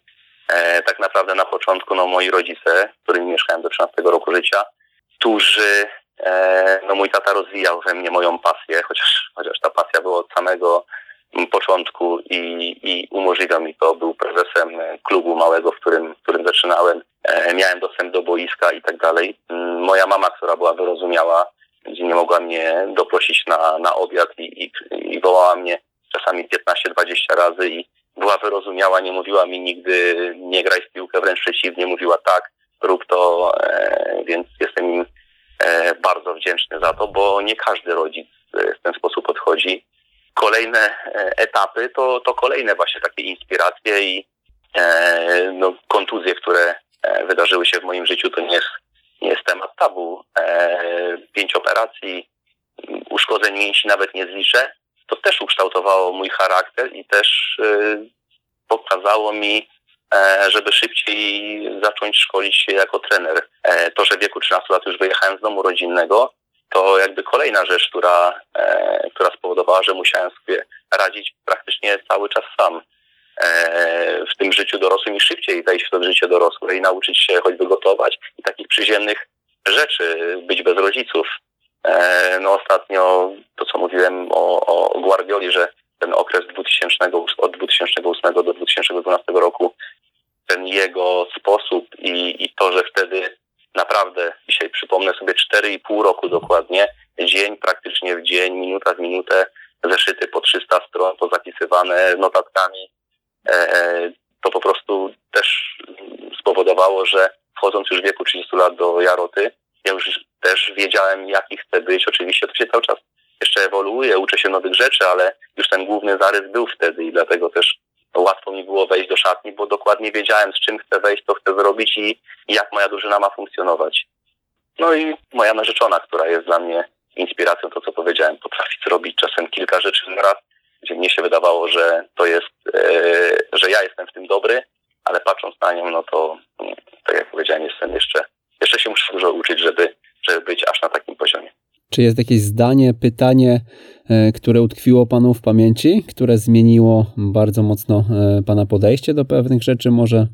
e, tak naprawdę na początku no, moi rodzice, z którymi mieszkałem do 13 roku życia, którzy, e, no mój tata rozwijał we mnie moją pasję, chociaż, chociaż ta pasja była od samego początku i, i umożliwiał mi to. Był prezesem klubu małego, w którym, w którym zaczynałem. E, miałem dostęp do boiska i tak dalej. Mm, moja mama, która była wyrozumiała, nie mogła mnie doprosić na, na obiad i, i, i wołała mnie czasami 15-20 razy i była wyrozumiała, nie mówiła mi nigdy nie graj w piłkę, wręcz przeciwnie, mówiła tak, rób to, e, więc jestem im e, bardzo wdzięczny za to, bo nie każdy rodzic e, w ten sposób podchodzi. Kolejne e, etapy to, to kolejne właśnie takie inspiracje i e, no, kontuzje, które e, wydarzyły się w moim życiu, to nie jest, nie jest temat tabu. Pięć operacji, uszkodzeń mięśni nawet nie zliczę, to też ukształtowało mój charakter i też y, pokazało mi, e, żeby szybciej zacząć szkolić się jako trener. E, to, że w wieku 13 lat już wyjechałem z domu rodzinnego, to jakby kolejna rzecz, która, e, która spowodowała, że musiałem sobie radzić praktycznie cały czas sam w tym życiu dorosłym i szybciej wejść w to życie dorosłe i nauczyć się choćby gotować i takich przyziemnych rzeczy, być bez rodziców. E, no ostatnio to, co mówiłem o, o Guardioli, że ten okres 2000, od 2008 do 2012 roku, ten jego sposób i, i to, że wtedy naprawdę, dzisiaj przypomnę sobie 4,5 roku dokładnie, dzień praktycznie w dzień, minuta w minutę, zeszyty po 300 stron, pozapisywane notatkami, e, to po prostu też spowodowało, że wchodząc już w wieku 30 lat do Jaroty, ja już też wiedziałem, jaki chcę być. Oczywiście to się cały czas jeszcze ewoluuje, uczę się nowych rzeczy, ale już ten główny zarys był wtedy i dlatego też łatwo mi było wejść do szatni, bo dokładnie wiedziałem, z czym chcę wejść, co chcę zrobić i, jak moja drużyna ma funkcjonować. No i moja narzeczona, która jest dla mnie inspiracją, to co powiedziałem, potrafi zrobić czasem kilka rzeczy na raz, gdzie mnie się wydawało, że to jest, e, że ja jestem w tym dobry, ale patrząc na nią, no to tak jak powiedziałem, jestem jeszcze jeszcze się muszę dużo uczyć, żeby, żeby być aż na takim poziomie. Czy jest jakieś zdanie, pytanie, e, które utkwiło Panu w pamięci, które zmieniło bardzo mocno e, Pana podejście do pewnych rzeczy może?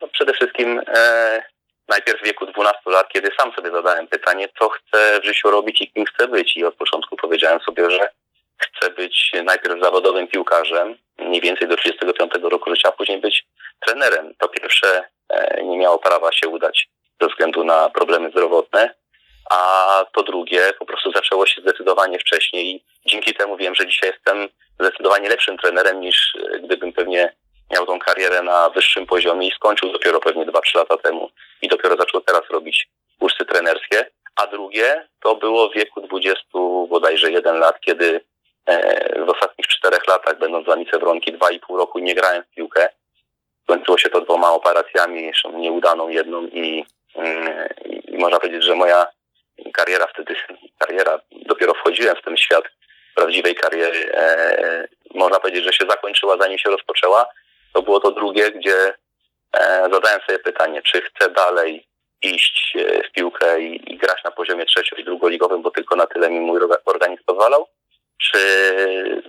No przede wszystkim e, najpierw w wieku 12 lat, kiedy sam sobie zadałem pytanie, co chcę w życiu robić i kim chcę być. I od początku powiedziałem sobie, że chcę być najpierw zawodowym piłkarzem, mniej więcej do 35 roku życia, a później być trenerem. To pierwsze e, nie miało prawa się udać ze względu na problemy zdrowotne, a po drugie po prostu zaczęło się zdecydowanie wcześniej. I dzięki temu wiem, że dzisiaj jestem zdecydowanie lepszym trenerem niż e, gdybym pewnie miał tą karierę na wyższym poziomie i skończył dopiero pewnie 2-3 lata temu i dopiero zaczął teraz robić kursy trenerskie. A drugie to było w wieku 20 bodajże 1 lat, kiedy e, w ostatnich czterech latach, będąc w Anice Wronki 2,5 roku nie grałem w piłkę, skończyło się to dwoma operacjami, jeszcze nieudaną jedną i i można powiedzieć, że moja kariera wtedy, kariera, dopiero wchodziłem w ten świat prawdziwej kariery, e, można powiedzieć, że się zakończyła zanim się rozpoczęła. To było to drugie, gdzie e, zadałem sobie pytanie, czy chcę dalej iść e, w piłkę i, i grać na poziomie trzecio i drugoligowym, bo tylko na tyle mi mój organizm pozwalał, czy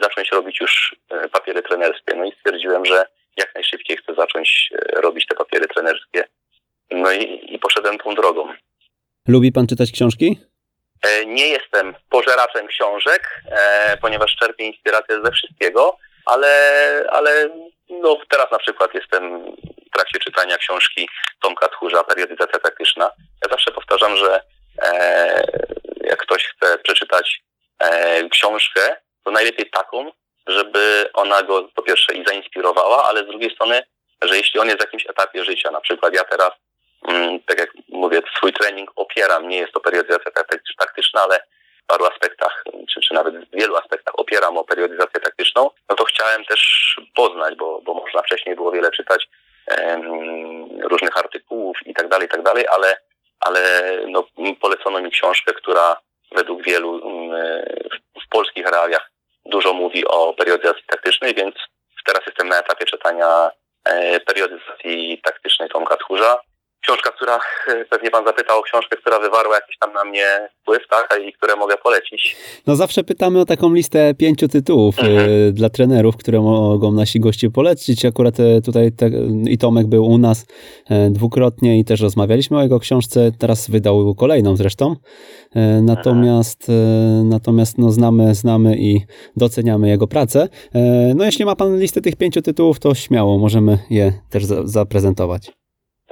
zacząć robić już papiery trenerskie. No i stwierdziłem, że jak najszybciej chcę zacząć robić te papiery trenerskie no i, i poszedłem tą drogą. Lubi pan czytać książki? E, nie jestem pożeraczem książek, e, ponieważ czerpię inspirację ze wszystkiego, ale, ale no teraz na przykład jestem w trakcie czytania książki Tomka Tchórza, Periodyzacja taktyczna. Ja zawsze powtarzam, że e, jak ktoś chce przeczytać książkę, to najlepiej taką, żeby ona go po pierwsze i zainspirowała, ale z drugiej strony, że jeśli on jest w jakimś etapie życia, na przykład ja teraz, tak jak mówię, swój trening opieram, nie jest to periodyzacja taktyczna, ale w paru aspektach, czy, czy nawet w wielu aspektach opieram o periodyzację taktyczną, no to chciałem też poznać, bo, bo można wcześniej było wiele czytać różnych artykułów i tak dalej, i tak dalej, ale, ale no, polecono mi książkę, która według wielu um, w polskich realiach dużo mówi o periodyzacji taktycznej, więc teraz jestem na etapie czytania e, periodyzacji taktycznej Tomka Tchórza książka, która e, pewnie pan zapytał o książkę, która wywarła jakiś tam na mnie wpływ, tak, i które mogę polecić. No zawsze pytamy o taką listę pięciu tytułów e, mhm. dla trenerów, które mogą nasi goście polecić. Akurat e, tutaj te, i Tomek był u nas dwukrotnie i też rozmawialiśmy o jego książce. Teraz wydał kolejną zresztą. Natomiast, mhm. natomiast no znamy, znamy i doceniamy jego pracę. No jeśli ma pan listę tych pięciu tytułów, to śmiało możemy je też zaprezentować.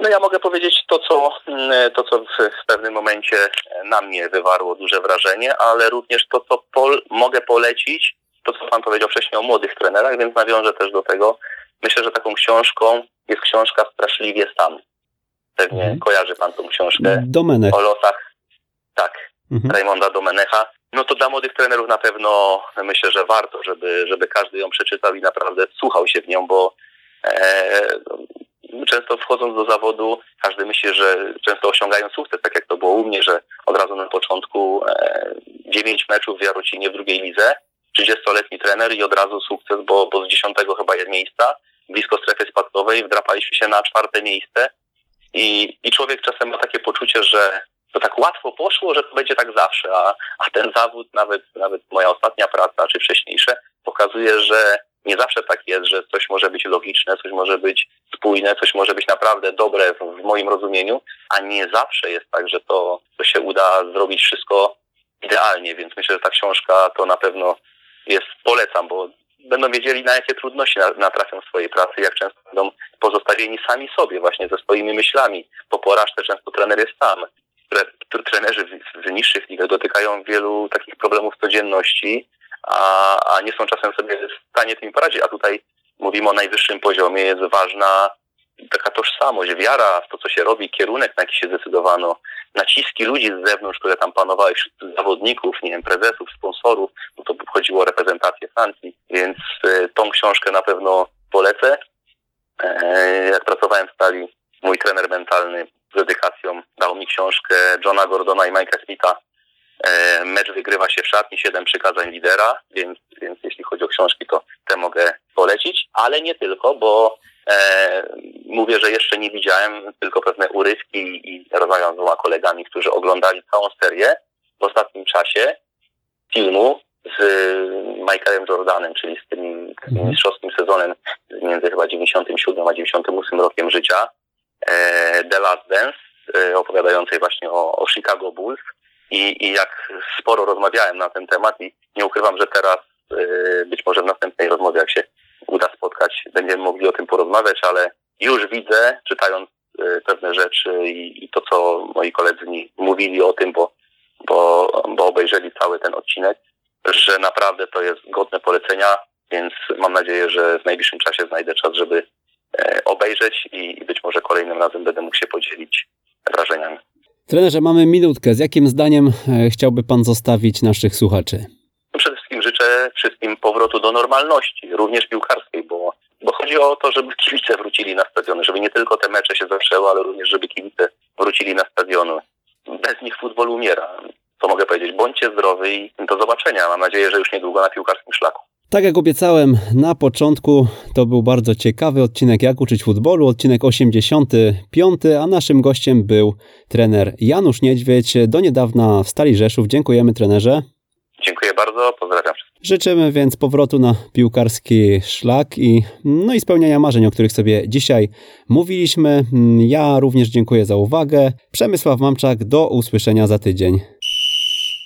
No ja mogę powiedzieć to, co, mm, to, co w pewnym momencie na mnie wywarło duże wrażenie, ale również to, co pol, mogę polecić, to, co Pan powiedział wcześniej o młodych trenerach, więc nawiążę też do tego. Myślę, że taką książką jest książka Straszliwie Sam. Pewnie mhm. kojarzy Pan tą książkę. Domenech. O losach, tak, mhm. Raymonda Domenecha. No to dla młodych trenerów na pewno myślę, że warto, żeby, żeby każdy ją przeczytał i naprawdę słuchał się w nią, bo e, często wchodząc do zawodu, każdy myśli, że często osiągają sukces, tak jak to było u mnie, że od razu na początku e, dziewięć meczów w Jarocinie w drugiej lidze, 30-letni trener i od razu sukces, bo, bo z dziesiątego chyba jest miejsca, blisko strefy spadkowej, wdrapaliśmy się na czwarte miejsce i, i człowiek czasem ma takie poczucie, że to tak łatwo poszło, że to będzie tak zawsze, a, a ten zawód, nawet, nawet moja ostatnia praca, czy wcześniejsze, pokazuje, że nie zawsze tak jest, że coś może być logiczne, coś może być spójne, coś może być naprawdę dobre w, w moim rozumieniu, a nie zawsze jest tak, że to, to się uda zrobić wszystko idealnie, więc myślę, że ta książka to na pewno jest, polecam, bo będą wiedzieli, na jakie trudności natrafią w swojej pracy, jak często będą pozostawieni sami sobie, właśnie ze swoimi myślami. Po porażce często trener jest sam. Trenerzy w, niższych ligach dotykają wielu takich problemów codzienności, a, a nie są czasem sobie w stanie tym poradzić, a tutaj mówimy o najwyższym poziomie, jest ważna taka tożsamość, wiara w to, co się robi, kierunek, na jaki się zdecydowano, naciski ludzi z zewnątrz, które tam panowały wśród zawodników, nie wiem, prezesów, sponsorów, bo to chodziło o reprezentację Francji, więc y, tą książkę na pewno polecę. E, jak pracowałem w stali, mój trener mentalny z książkę Johna Gordona i Mike'a Smitha E, mecz wygrywa się w szatni, siedem przykazań lidera, więc, więc jeśli chodzi o książki, to te mogę polecić, ale nie tylko, bo e, mówię, że jeszcze nie widziałem, tylko pewne urywki i rozmawiam z dwoma kolegami, którzy oglądali całą serię w ostatnim czasie filmu z Michaelem Jordanem, czyli z tym, tym mhm. mistrzowskim sezonem między chyba 97 a 98 rokiem życia, e, The Last Dance, opowiadającej właśnie o, o Chicago Bulls. I, i jak sporo rozmawiałem na ten temat i nie ukrywam, że teraz y, być może w następnej rozmowie, jak się uda spotkać, będziemy mogli o tym porozmawiać, ale już widzę, czytając y, pewne rzeczy i, i to, co moi koledzy mi mówili o tym, bo, bo, bo obejrzeli cały ten odcinek, że naprawdę to jest godne polecenia, więc mam nadzieję, że w najbliższym czasie znajdę czas, żeby e, obejrzeć i być może kolejnym razem będę mógł się podzielić wrażeniami. Trenerze, mamy minutkę. Z jakim zdaniem e, chciałby Pan zostawić naszych słuchaczy? No przede wszystkim życzę wszystkim powrotu do normalności, również piłkarskiej, bo, bo chodzi o to, żeby kibice wrócili na stadiony, żeby nie tylko te mecze się zaczęły, ale również żeby kibice wrócili na stadiony. Bez nich futbol umiera. Co mogę powiedzieć? Bądźcie zdrowi i do zobaczenia. Mam nadzieję, że już niedługo na piłkarskim szlaku. Tak jak obiecałem na początku, to był bardzo ciekawy odcinek Jak uczyć futbolu, odcinek 85, a naszym gościem był trener Janusz Niedźwiedź, do niedawna w Stali Rzeszów. Dziękujemy trenerze. Dziękuję bardzo, pozdrawiam. Życzymy więc powrotu na piłkarski szlak i, no i spełniania marzeń, o których sobie dzisiaj mówiliśmy. Ja również dziękuję za uwagę. Przemysław Mamczak, do usłyszenia za tydzień.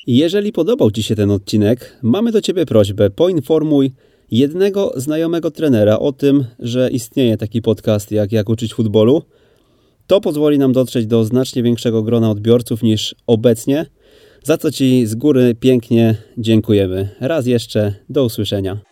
Jeżeli podobał Ci się ten odcinek, mamy do Ciebie prośbę, poinformuj jednego znajomego trenera o tym, że istnieje taki podcast jak Jak uczyć futbolu. To pozwoli nam dotrzeć do znacznie większego grona odbiorców niż obecnie, za co Ci z góry pięknie dziękujemy. Raz jeszcze, do usłyszenia.